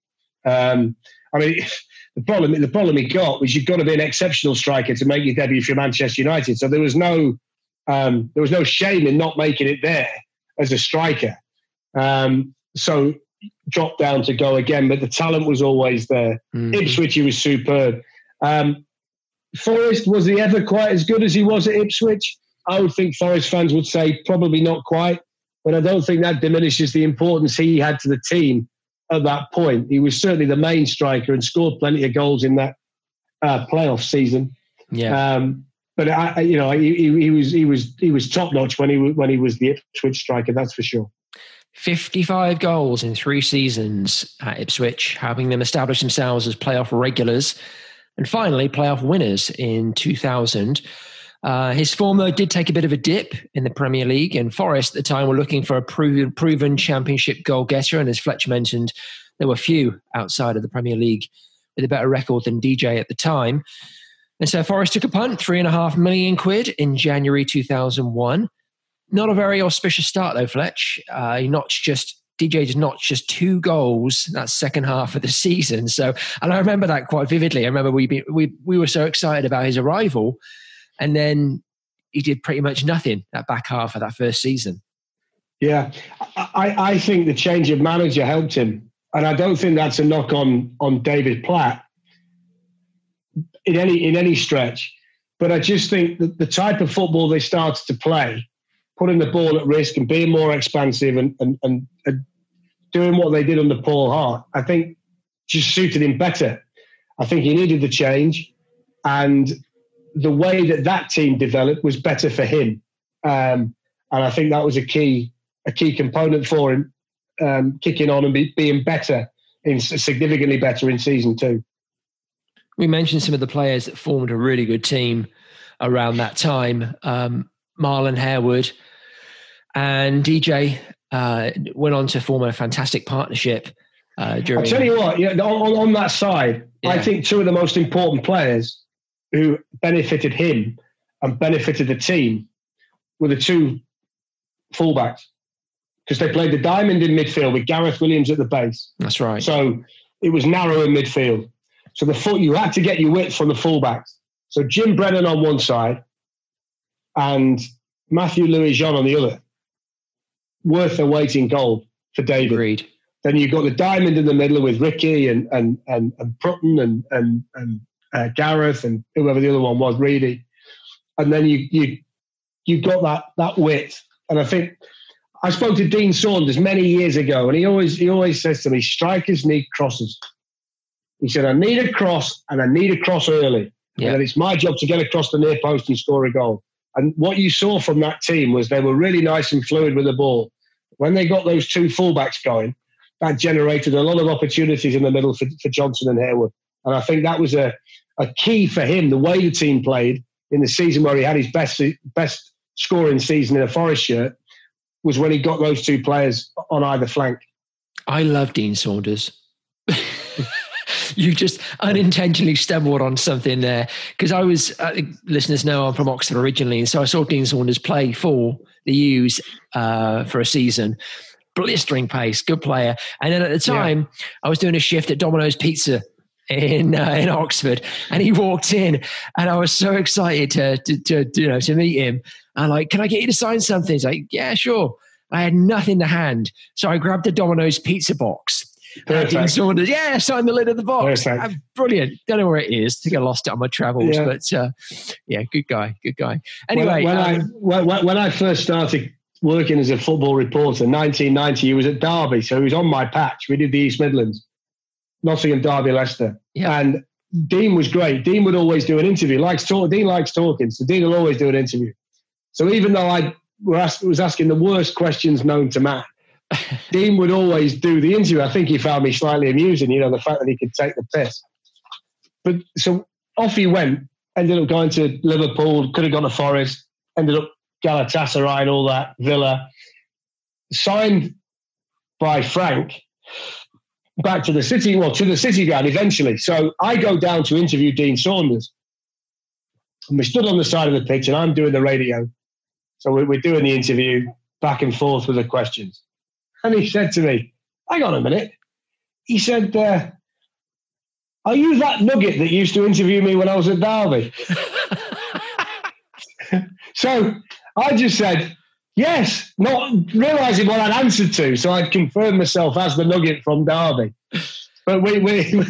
Um, I mean, <laughs> the problem the problem he got was you've got to be an exceptional striker to make your debut for Manchester United. So there was no um, there was no shame in not making it there as a striker. Um, so dropped down to go again, but the talent was always there. Mhm. Ipswich, he was superb. Um, Forest, was he ever quite as good as he was at Ipswich? I would think Forest fans would say probably not quite, but I don't think that diminishes the importance he had to the team at that point. He was certainly the main striker and scored plenty of goals in that uh, playoff season. Yeah. Um, but I, you know, he, he, was he was he was top notch when he when he was the Ipswich striker. That's for sure. 55 goals in three seasons at Ipswich, helping them establish themselves as playoff regulars and finally playoff winners in 2000. Uh, his form, though, did take a bit of a dip in the Premier League, and Forest at the time were looking for a proven, proven championship goal getter. And as Fletch mentioned, there were few outside of the Premier League with a better record than DJ at the time. And so Forest took a punt, three and a half million quid in January 2001 not a very auspicious start though, Fletch. Uh, he notched just DJ notched just two goals that second half of the <laughs> season. So, and I remember that quite vividly. I remember we be, we we were so excited about his arrival, and then he did pretty much nothing that back half of that first season. Yeah, I, I think the change of manager helped him, and I don't think that's a knock on on David Platt in any in any stretch. But I just think that the type of football they started to play putting the ball at risk and being more expansive and, and, and, and doing what they did under Paul Hart, I think just suited him better. I think he needed the change, and the way that that team developed was better for him. Um, and I think that was a key a key component for him um, kicking on and be, being better, in significantly better in season two. We mentioned some of the players that formed a really good team around that time. Um, Marlon Harewood and DJ uh, went on to form a fantastic partnership. Uh, during, I'll tell you what, yeah, on, on that side, yeah. I think two of the most important players who benefited him and benefited the team were the two fullbacks because they played the diamond in midfield with Gareth Williams at the base. That's right. So it was narrow in midfield. So the foot you had to get your width from the fullbacks. So Jim Brennan on one side and Matthieu Louis-Jean on the other. Worth their weight in gold for David. Agreed. Then you've got the diamond in the middle with Ricky and and and, and Prutton and and, and uh, Gareth and whoever the other one was, Reedy. And then you you you got that that width. And I think I spoke to Dean Saunders many years ago, and he always he always says to me, strikers need crosses. He said, I need a cross and I need a cross early. Yeah. And it's my job to get across the near post and score a goal. And what you saw from that team was they were really nice and fluid with the ball. When they got those two fullbacks going, that generated a lot of opportunities in the middle for, for Johnson and Harewood. And I think that was a, a key for him, the way the team played in the season where he had his best best scoring season in a Forest shirt was when he got those two players on either flank. I love Dean Saunders. You just unintentionally stumbled on something there because I was uh, listeners know I'm from Oxford originally, and so I saw Dean Saunders play for the U's uh, for a season. Blistering pace, good player. And then at the time, yeah. I was doing a shift at Domino's Pizza in uh, in Oxford, and he walked in, and I was so excited to, to, to you know to meet him. I'm like, "Can I get you to sign something?" He's like, "Yeah, sure." I had nothing to hand, so I grabbed the Domino's pizza box. Perfect. Saunders, yeah, sign the lid of the box. Uh, brilliant. Don't know where it is. I think I lost it on my travels, yeah. but uh, yeah, good guy, good guy. Anyway, when, when um, I when, when I first started working as a football reporter, 1990, he was at Derby, so he was on my patch. We did the East Midlands. Nottingham, Derby, Leicester. Yeah. And Dean was great. Dean would always do an interview. Likes talk. Dean likes talking, so Dean will always do an interview. So even though I was asking the worst questions known to man, <laughs> Dean would always do the interview. I think he found me slightly amusing. You know, the fact that he could take the piss. But so off he went. Ended up going to Liverpool. Could have gone to Forest. Ended up Galatasaray and all that. Villa. Signed by Frank back to the city, well, to the city ground eventually. So I go down to interview Dean Saunders. And we stood on the side of the pitch and I'm doing the radio. So we're doing the interview back and forth with the questions. And he said to me, hang on a minute. He said, uh, are you that nugget that used to interview me when I was at Derby? <laughs> so I just said, Yes, not realizing what I'd answered to, so I'd confirmed myself as the nugget from Derby. But we <laughs> we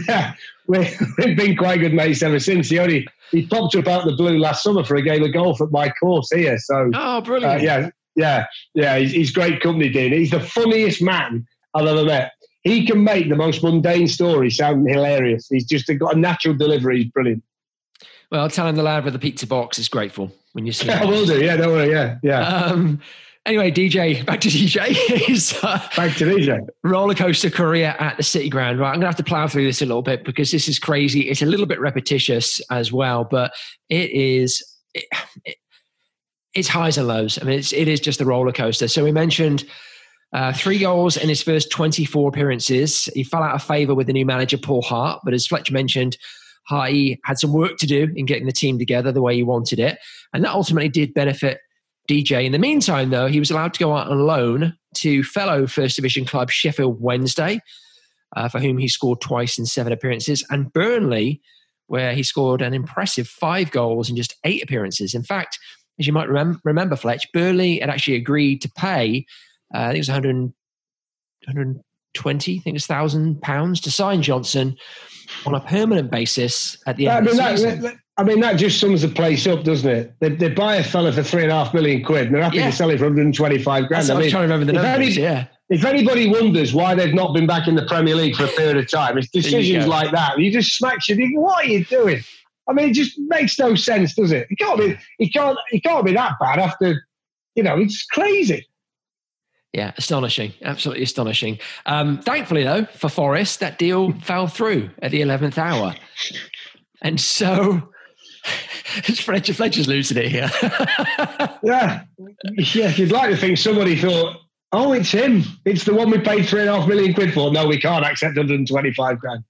we we've been quite good mates ever since. He only he popped up out the blue last summer for a game of golf at my course here. So oh, brilliant! Uh, yeah, yeah, yeah. He's, he's great company, Dean. He's the funniest man I've ever met. He can make the most mundane story sound hilarious. He's just got a natural delivery. He's brilliant. Well, tell him the lad with the pizza box is grateful when you see yeah, <laughs> I will do. Yeah, don't worry. Yeah, yeah. Um, anyway, DJ, back to DJ. <laughs> Uh, back to DJ. Roller coaster career at the City Ground. Right, I'm going to have to plow through this a little bit because this is crazy. It's a little bit repetitious as well, but it is. It, it, it's highs and lows. I mean, it's, it is just a roller coaster. So we mentioned uh, three goals in his first 24 appearances. He fell out of favour with the new manager, Paul Hart. But as Fletcher mentioned, Harty had some work to do in getting the team together the way he wanted it. And that ultimately did benefit DJ. In the meantime, though, he was allowed to go out on loan to fellow First Division club Sheffield Wednesday, uh, for whom he scored twice in seven appearances, and Burnley, where he scored an impressive five goals in just eight appearances. In fact, as you might remember, remember Fletch, Burnley had actually agreed to pay, uh, I think it was 100, 120, I think it was thousand pounds to sign Johnson on a permanent basis at the end I mean, of the season. That, I mean, that just sums the place up, doesn't it? They, they buy a fella for three and a half million quid and they're happy Yeah. to sell it for 125 grand. That's, I, mean, trying to remember the if numbers. any- yeah. if anybody wonders why they've not been back in the Premier League for a period of time, it's decisions like that. You just smack you think, what are you doing? I mean, it just makes no sense, does it? It can't be. It can't. It can't be that bad after. You know, it's crazy. Yeah, astonishing. Absolutely astonishing. Um, thankfully, though, for Forest, that deal <laughs> fell through at the 11th hour. And so, <laughs> it's Fletcher, Fletcher's losing it here. <laughs> Yeah, yeah. You'd like to think somebody thought, oh, it's him. It's the one we paid three and a half million quid for. No, we can't accept 125 grand.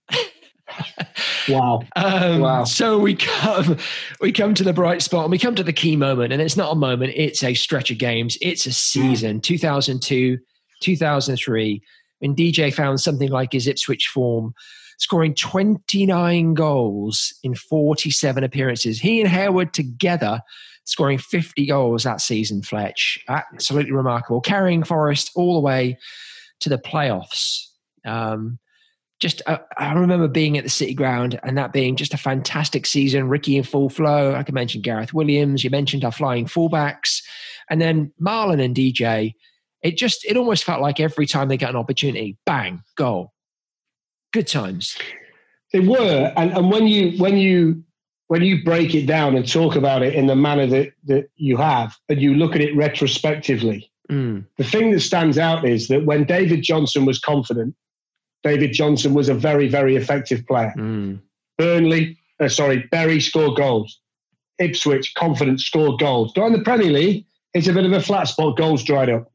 Wow. Um, Wow. So we come, <laughs> we come to the bright spot, and we come to the key moment, and it's not a moment; it's a stretch of games. It's a season, 2002, 2003, when DJ found something like his Ipswich form, scoring 29 goals in 47 appearances. He and Harewood together scoring 50 goals that season. Fletch, absolutely remarkable, carrying Forest all the way to the playoffs. Um, just uh, I remember being at the City Ground and that being just a fantastic season. Ricky in full flow. I can mention Gareth Williams. You mentioned our flying fullbacks, and then Marlon and DJ. It just it almost felt like every time they got an opportunity, bang, goal. Good times. They were, and, and when you when you when you break it down and talk about it in the manner that that you have, and you look at it retrospectively, Mm, the thing that stands out is that when David Johnson was confident, David Johnson was a very very effective player. mm, Burnley, uh, sorry, Bury scored goals. Ipswich, confident, scored goals. Got in the Premier League, it's a bit of a flat spot. Goals dried up.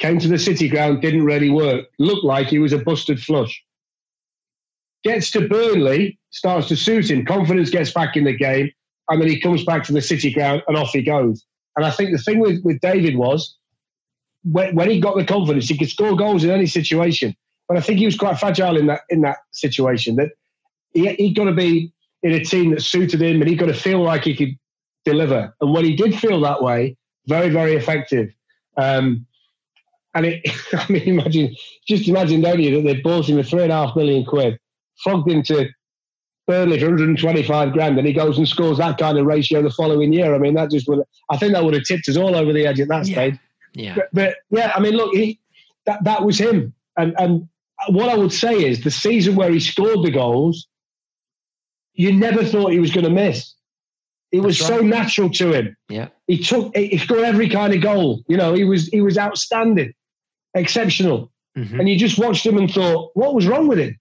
Came to the City Ground, didn't really work. Looked like he was a busted flush. Gets to Burnley, starts to suit him. Confidence gets back in the game, and then he comes back to the City Ground and off he goes. And I think the thing with, with David was when, when he got the confidence, he could score goals in any situation. But I think he was quite fragile in that in that situation. That he he got to be in a team that suited him, and he got to feel like he could deliver. And when he did feel that way, very very effective. Um, and it, <laughs> I mean, imagine just imagine, don't you, that they bought him for three and a half million quid, flogged him to Burnley for 125 grand, and he goes and scores that kind of ratio the following year. I mean, that just would. I think that would have tipped us all over the edge at that Yeah. stage. yeah. But, but yeah, I mean, look, he that that was him. And and what I would say is the season where he scored the goals, you never thought he was going to miss. It was That's so natural to him. Yeah. He took he scored every kind of goal. You know, he was he was outstanding, exceptional. Mhm. And you just watched him and thought, what was wrong with him?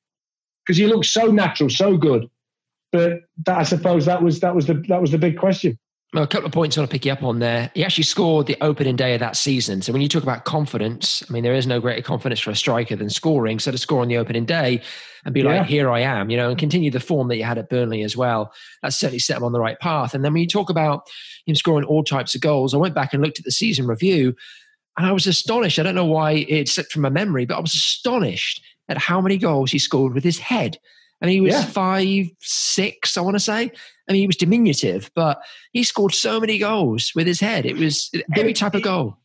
Because he looked so natural, so good. But that, I suppose that was that was the that was the big question. Well, a couple of points I want to pick you up on there. He actually scored the opening day of that season. So when you talk about confidence, I mean, there is no greater confidence for a striker than scoring. So to score on the opening day and be Yeah. like, here I am, you know, and continue the form that you had at Burnley as well, that certainly set him on the right path. And then when you talk about him scoring all types of goals, I went back and looked at the season review and I was astonished. I don't know why it slipped from my memory, but I was astonished at how many goals he scored with his head. Mean, he was Yeah. five, six, I want to say. I mean, he was diminutive, but he scored so many goals with his head. It was every type of goal.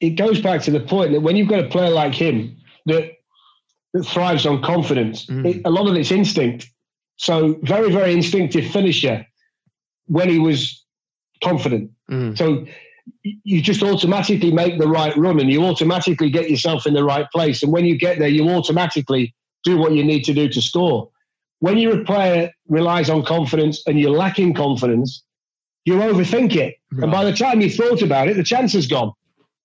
it goes back to the point that when you've got a player like him that that thrives on confidence, Mm. it, a lot of it's instinct. So very, very instinctive finisher when he was confident. Mm. So you just automatically make the right run and you automatically get yourself in the right place. And when you get there, you automatically do what you need to do to score. When your player relies on confidence and you're lacking confidence, you overthink it. And by the time you thought about it, the chance has gone.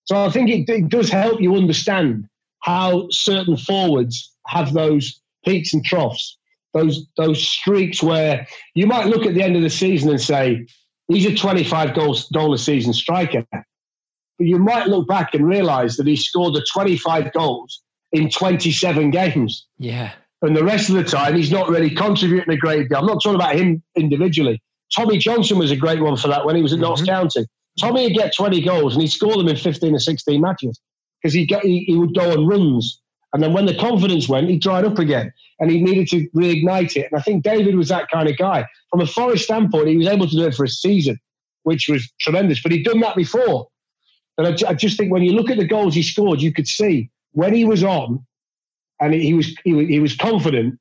So I think it, it does help you understand how certain forwards have those peaks and troughs, those those streaks where you might look at the end of the season and say, he's a 25 goals goal a season striker. But you might look back and realise that he scored the 25 goals in 27 games. Yeah. And the rest of the time, he's not really contributing a great deal. I'm not talking about him individually. Tommy Johnson was a great one for that when he was at Notts mm-hmm. County. Tommy would get 20 goals and he'd score them in 15 or 16 matches because he, he, he would go on runs. And then when the confidence went, he dried up again and he needed to reignite it. And I think David was that kind of guy. From a Forest standpoint, he was able to do it for a season, which was tremendous. But he'd done that before. And I, I just think when you look at the goals he scored, you could see when he was on and he was he, was- he was confident,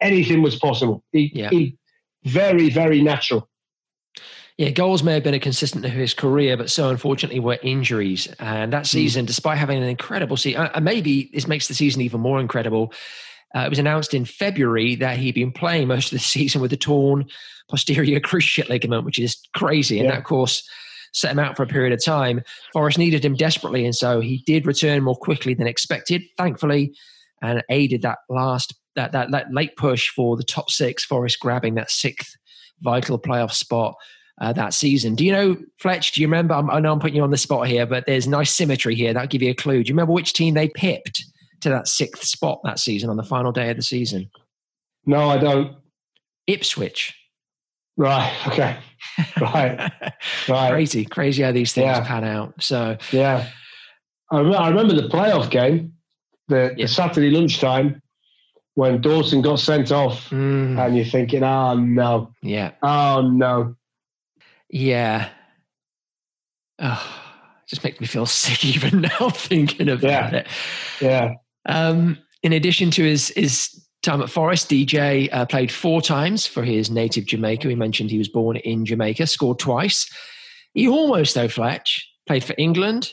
anything was possible. He, Yeah. he very very natural. Yeah, goals may have been a consistent of his career, but so unfortunately were injuries. And that season, despite having an incredible season, and maybe this makes the season even more incredible. Uh, it was announced in February that he'd been playing most of the <laughs> season with a torn posterior <laughs> cruciate ligament, which is crazy. And Yeah. that, of course, set him out for a period of time. Forest needed him desperately, and so he did return more quickly than expected, thankfully, and aided that last that that, that late push for the top six. Forest grabbing that sixth vital playoff spot. Uh, that season. Do you know, Fletch? Do you remember? I'm, I know I'm putting you on the spot here, but there's nice symmetry here. That'll give you a clue. Do you remember which team they pipped to that sixth spot that season on the final day of the season? No, I don't. Ipswich. Right. Okay. Right. <laughs> Right. crazy, crazy how these things Yeah. pan out. So Yeah. I, rem- I remember the playoff game, the, Yeah. the Saturday lunchtime, when Dawson got sent off, mm, and you're thinking, oh no, yeah, oh no. yeah. Oh, just makes me feel <laughs> sick even now thinking about Yeah. it. Yeah. Um, in addition to his his time at Forest, DJ uh, played four times for his native Jamaica. We mentioned he was born in Jamaica, scored twice. He almost, though, Fletch, played for England,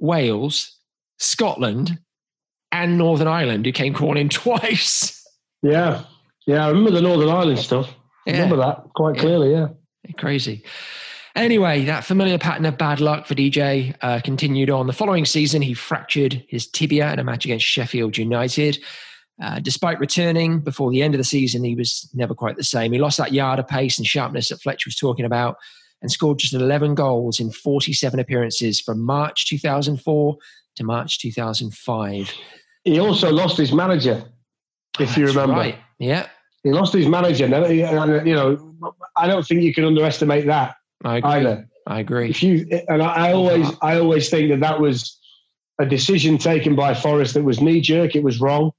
Wales, Scotland, and Northern Ireland, who came crawling <laughs> twice. Yeah. Yeah. I remember the Northern Ireland stuff. I Yeah. remember that quite Yeah. clearly. Yeah. Crazy. Anyway, that familiar pattern of bad luck for DJ uh, continued on. The following season, he fractured his tibia in a match against Sheffield United. Uh, despite returning before the end of the season, he was never quite the same. He lost that yard of pace and sharpness that Fletcher was talking about and scored just 11 goals in 47 appearances from March 2004 to March 2005. He also lost his manager, if you remember. Right. Yeah, He lost his manager. And, You know, I don't think you can underestimate that I agree. either. I agree. If you and I, I always, I always think that that was a decision taken by Forest that was knee jerk. It was wrong.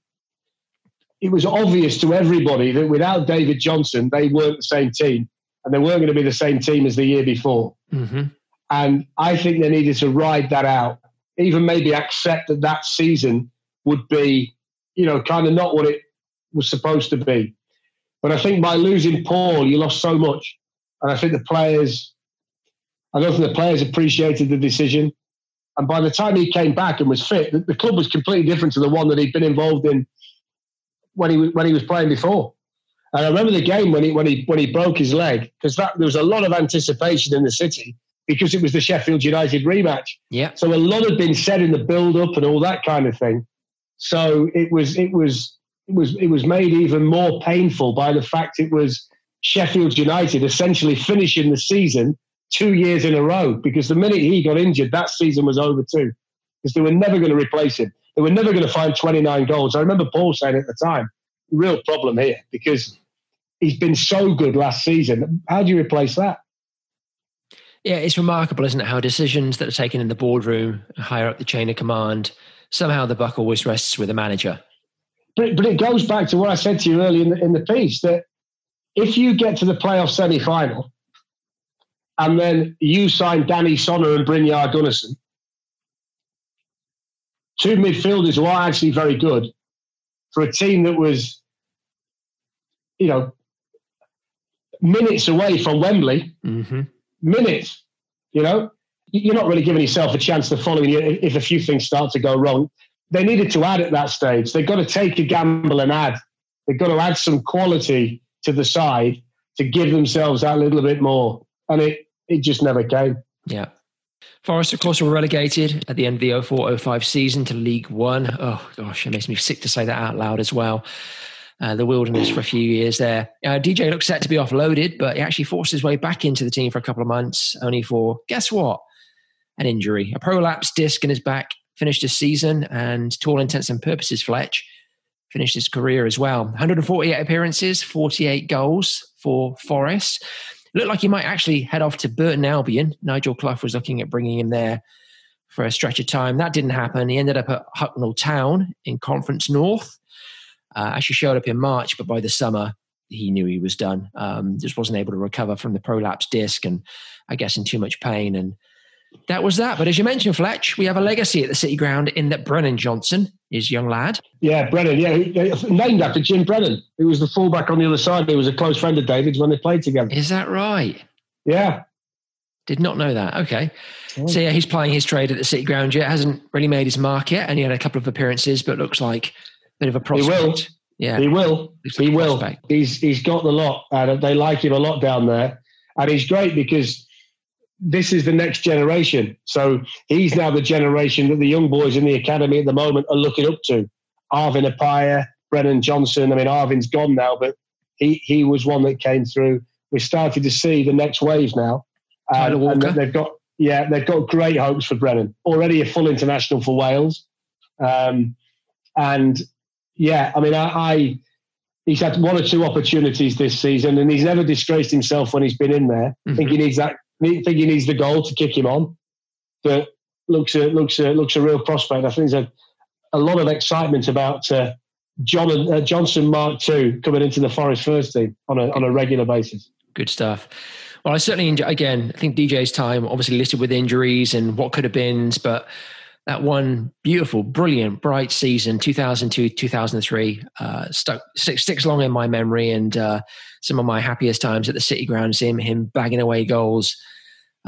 It was obvious to everybody that without David Johnson, they weren't the same team, and they weren't going to be the same team as the year before. hmm And I think they needed to ride that out, even maybe accept that that season would be, you know, kind of not what it was supposed to be. But I think by losing Paul, you lost so much. And I think the players, I don't think the players appreciated the decision. And by the time he came back and was fit, the, the club was completely different to the one that he'd been involved in when he was, when he was playing before. And I remember the game when he when he when he broke his leg because that there was a lot of anticipation in the city because it was the Sheffield United rematch. Yeah. So a lot had been said in the build up and all that kind of thing. So it was it was it was it was made even more painful by the fact it was Sheffield United essentially finishing the season two years in a row because the minute he got injured, that season was over too. Because they were never going to replace him. They were never going to find 29 goals. I remember Paul saying at the time, real problem here because he's been so good last season. How do you replace that? Yeah, it's remarkable, isn't it, how decisions that are taken in the boardroom, higher up the chain of command, somehow the buck always rests with the manager. But, but it goes back to what I said to you earlier in the, in the piece that if you get to the playoff semi final and then you sign Danny Sonner and Brynjar Gunnarsson, two midfielders who are actually very good for a team that was, you know, minutes away from Wembley, hmm minutes, you know, you're not really giving yourself a chance the following year if a few things start to go wrong. They needed to add at that stage. They've got to take a gamble and add. They've got to add some quality to the side to give themselves that little bit more. And it, it just never came. Yeah. Forest, of course, were relegated at the end of the 04 05 season to League One. Oh, gosh, it makes me sick to say that out loud as well. Uh, the wilderness for a few years there. Uh, DJ looked set to be offloaded, but he actually forced his way back into the team for a couple of months, only for, guess what? An injury. A prolapse disc in his back finished his season, and to all intents and purposes, Fletch finished his career as well. 148 appearances, 48 goals for Forest. Looked like he might actually head off to Burton Albion. Nigel Clough was looking at bringing him there for a stretch of time. That didn't happen. He ended up at Hucknall Town in Conference North. Uh, actually showed up in March, but by the summer he knew he was done. Um, just wasn't able to recover from the prolapse disc, and I guess in too much pain. And that was that. But as you mentioned, Fletch, we have a legacy at the City Ground in that Brennan Johnson, his young lad. Yeah, Brennan. Yeah, named after Jim Brennan, who was the fullback on the other side. He was a close friend of David's when they played together. Is that right? Yeah. Did not know that. Okay. Oh. So yeah, he's playing his trade at the City Ground yet. Hasn't really made his mark yet, and he had a couple of appearances, but looks like a bit of a prospect. He will. Yeah. He will. He will. prospect. He's he's got the lot, and they like him a lot down there. And he's great because this is the next generation. So he's now the generation that the young boys in the academy at the moment are looking up to. Arvin Appiah, Brennan Johnson. I mean, Arvin's gone now, but he he was one that came through. We're starting to see the next wave now. Um, and they've got yeah, they've got great hopes for Brennan. Already a full international for Wales. Um, and yeah, I mean, I, I he's had one or two opportunities this season, and he's never disgraced himself when he's been in there. I think he needs that. I think he needs the goal to kick him on. But looks a, looks a, looks a real prospect. I think there's a, a lot of excitement about uh, John uh, Johnson Mark II coming into the Forest first team on a on a regular basis. Good stuff. Well, I certainly enjoy, again, I think DJ's time obviously listed with injuries and what could have been, but that one beautiful, brilliant, bright season, 2002, 2003, uh, stuck, sticks, sticks long in my memory and uh, some of my happiest times at the City Ground, seeing him bagging away goals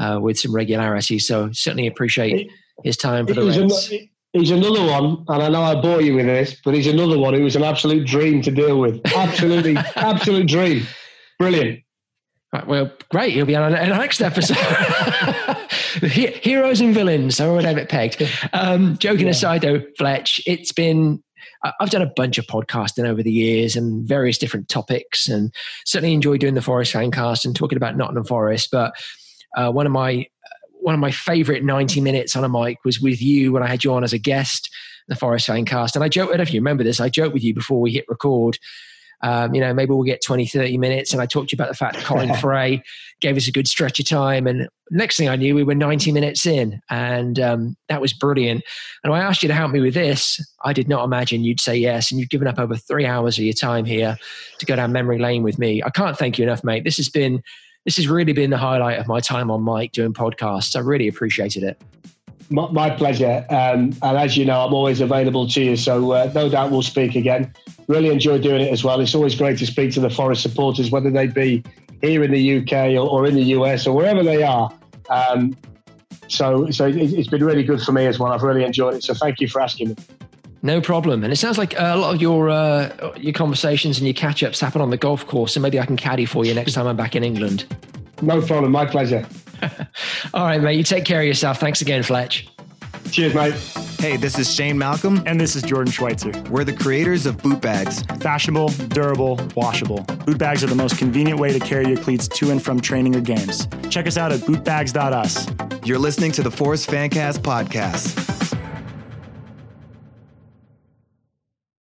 uh, with some regularity. So certainly appreciate his time for the He's, Reds. an, he's another one, and I know I bore you with this, but he's another one who was an absolute dream to deal with. Absolutely, <laughs> absolute dream. Brilliant. Right, well, great. He'll be on our next episode. <laughs> Heroes and villains, or have it pegged. Um, joking aside, though, Fletch, it's been. I've done a bunch of podcasting over the years and various different topics, and certainly enjoy doing the Forest Fancast and talking about Nottingham Forest. But uh, one of my one of my favourite ninety minutes on a mic was with you when I had you on as a guest, the Forest Fancast. And I joked, I don't know if you remember this, I joked with you before we hit record. Um, you know, maybe we'll get 20, 30 minutes. And I talked to you about the fact that Colin <laughs> Frey gave us a good stretch of time. And next thing I knew, we were 90 minutes in. And um, that was brilliant. And I asked you to help me with this. I did not imagine you'd say yes. And you've given up over three hours of your time here to go down memory lane with me. I can't thank you enough, mate. This has been. This has really been the highlight of my time on mic doing podcasts. I really appreciated it. My, my pleasure. Um, and as you know, I'm always available to you. So uh, no doubt we'll speak again. Really enjoy doing it as well. It's always great to speak to the Forest supporters, whether they be here in the UK or, or in the US or wherever they are. Um, so so it, it's been really good for me as well. I've really enjoyed it. So thank you for asking me. No problem. And it sounds like a lot of your uh, your conversations and your catch ups happen on the golf course. So maybe I can caddy for you next time I'm back in England. No problem. My pleasure. <laughs> All right, mate. You take care of yourself. Thanks again, Fletch. Cheers, mate. Hey, this is Shane Malcolm. And this is Jordan Schweitzer. We're the creators of Boot Bags. Fashionable, durable, washable. Boot bags are the most convenient way to carry your cleats to and from training or games. Check us out at bootbags.us. You're listening to the Forest Fancast podcast.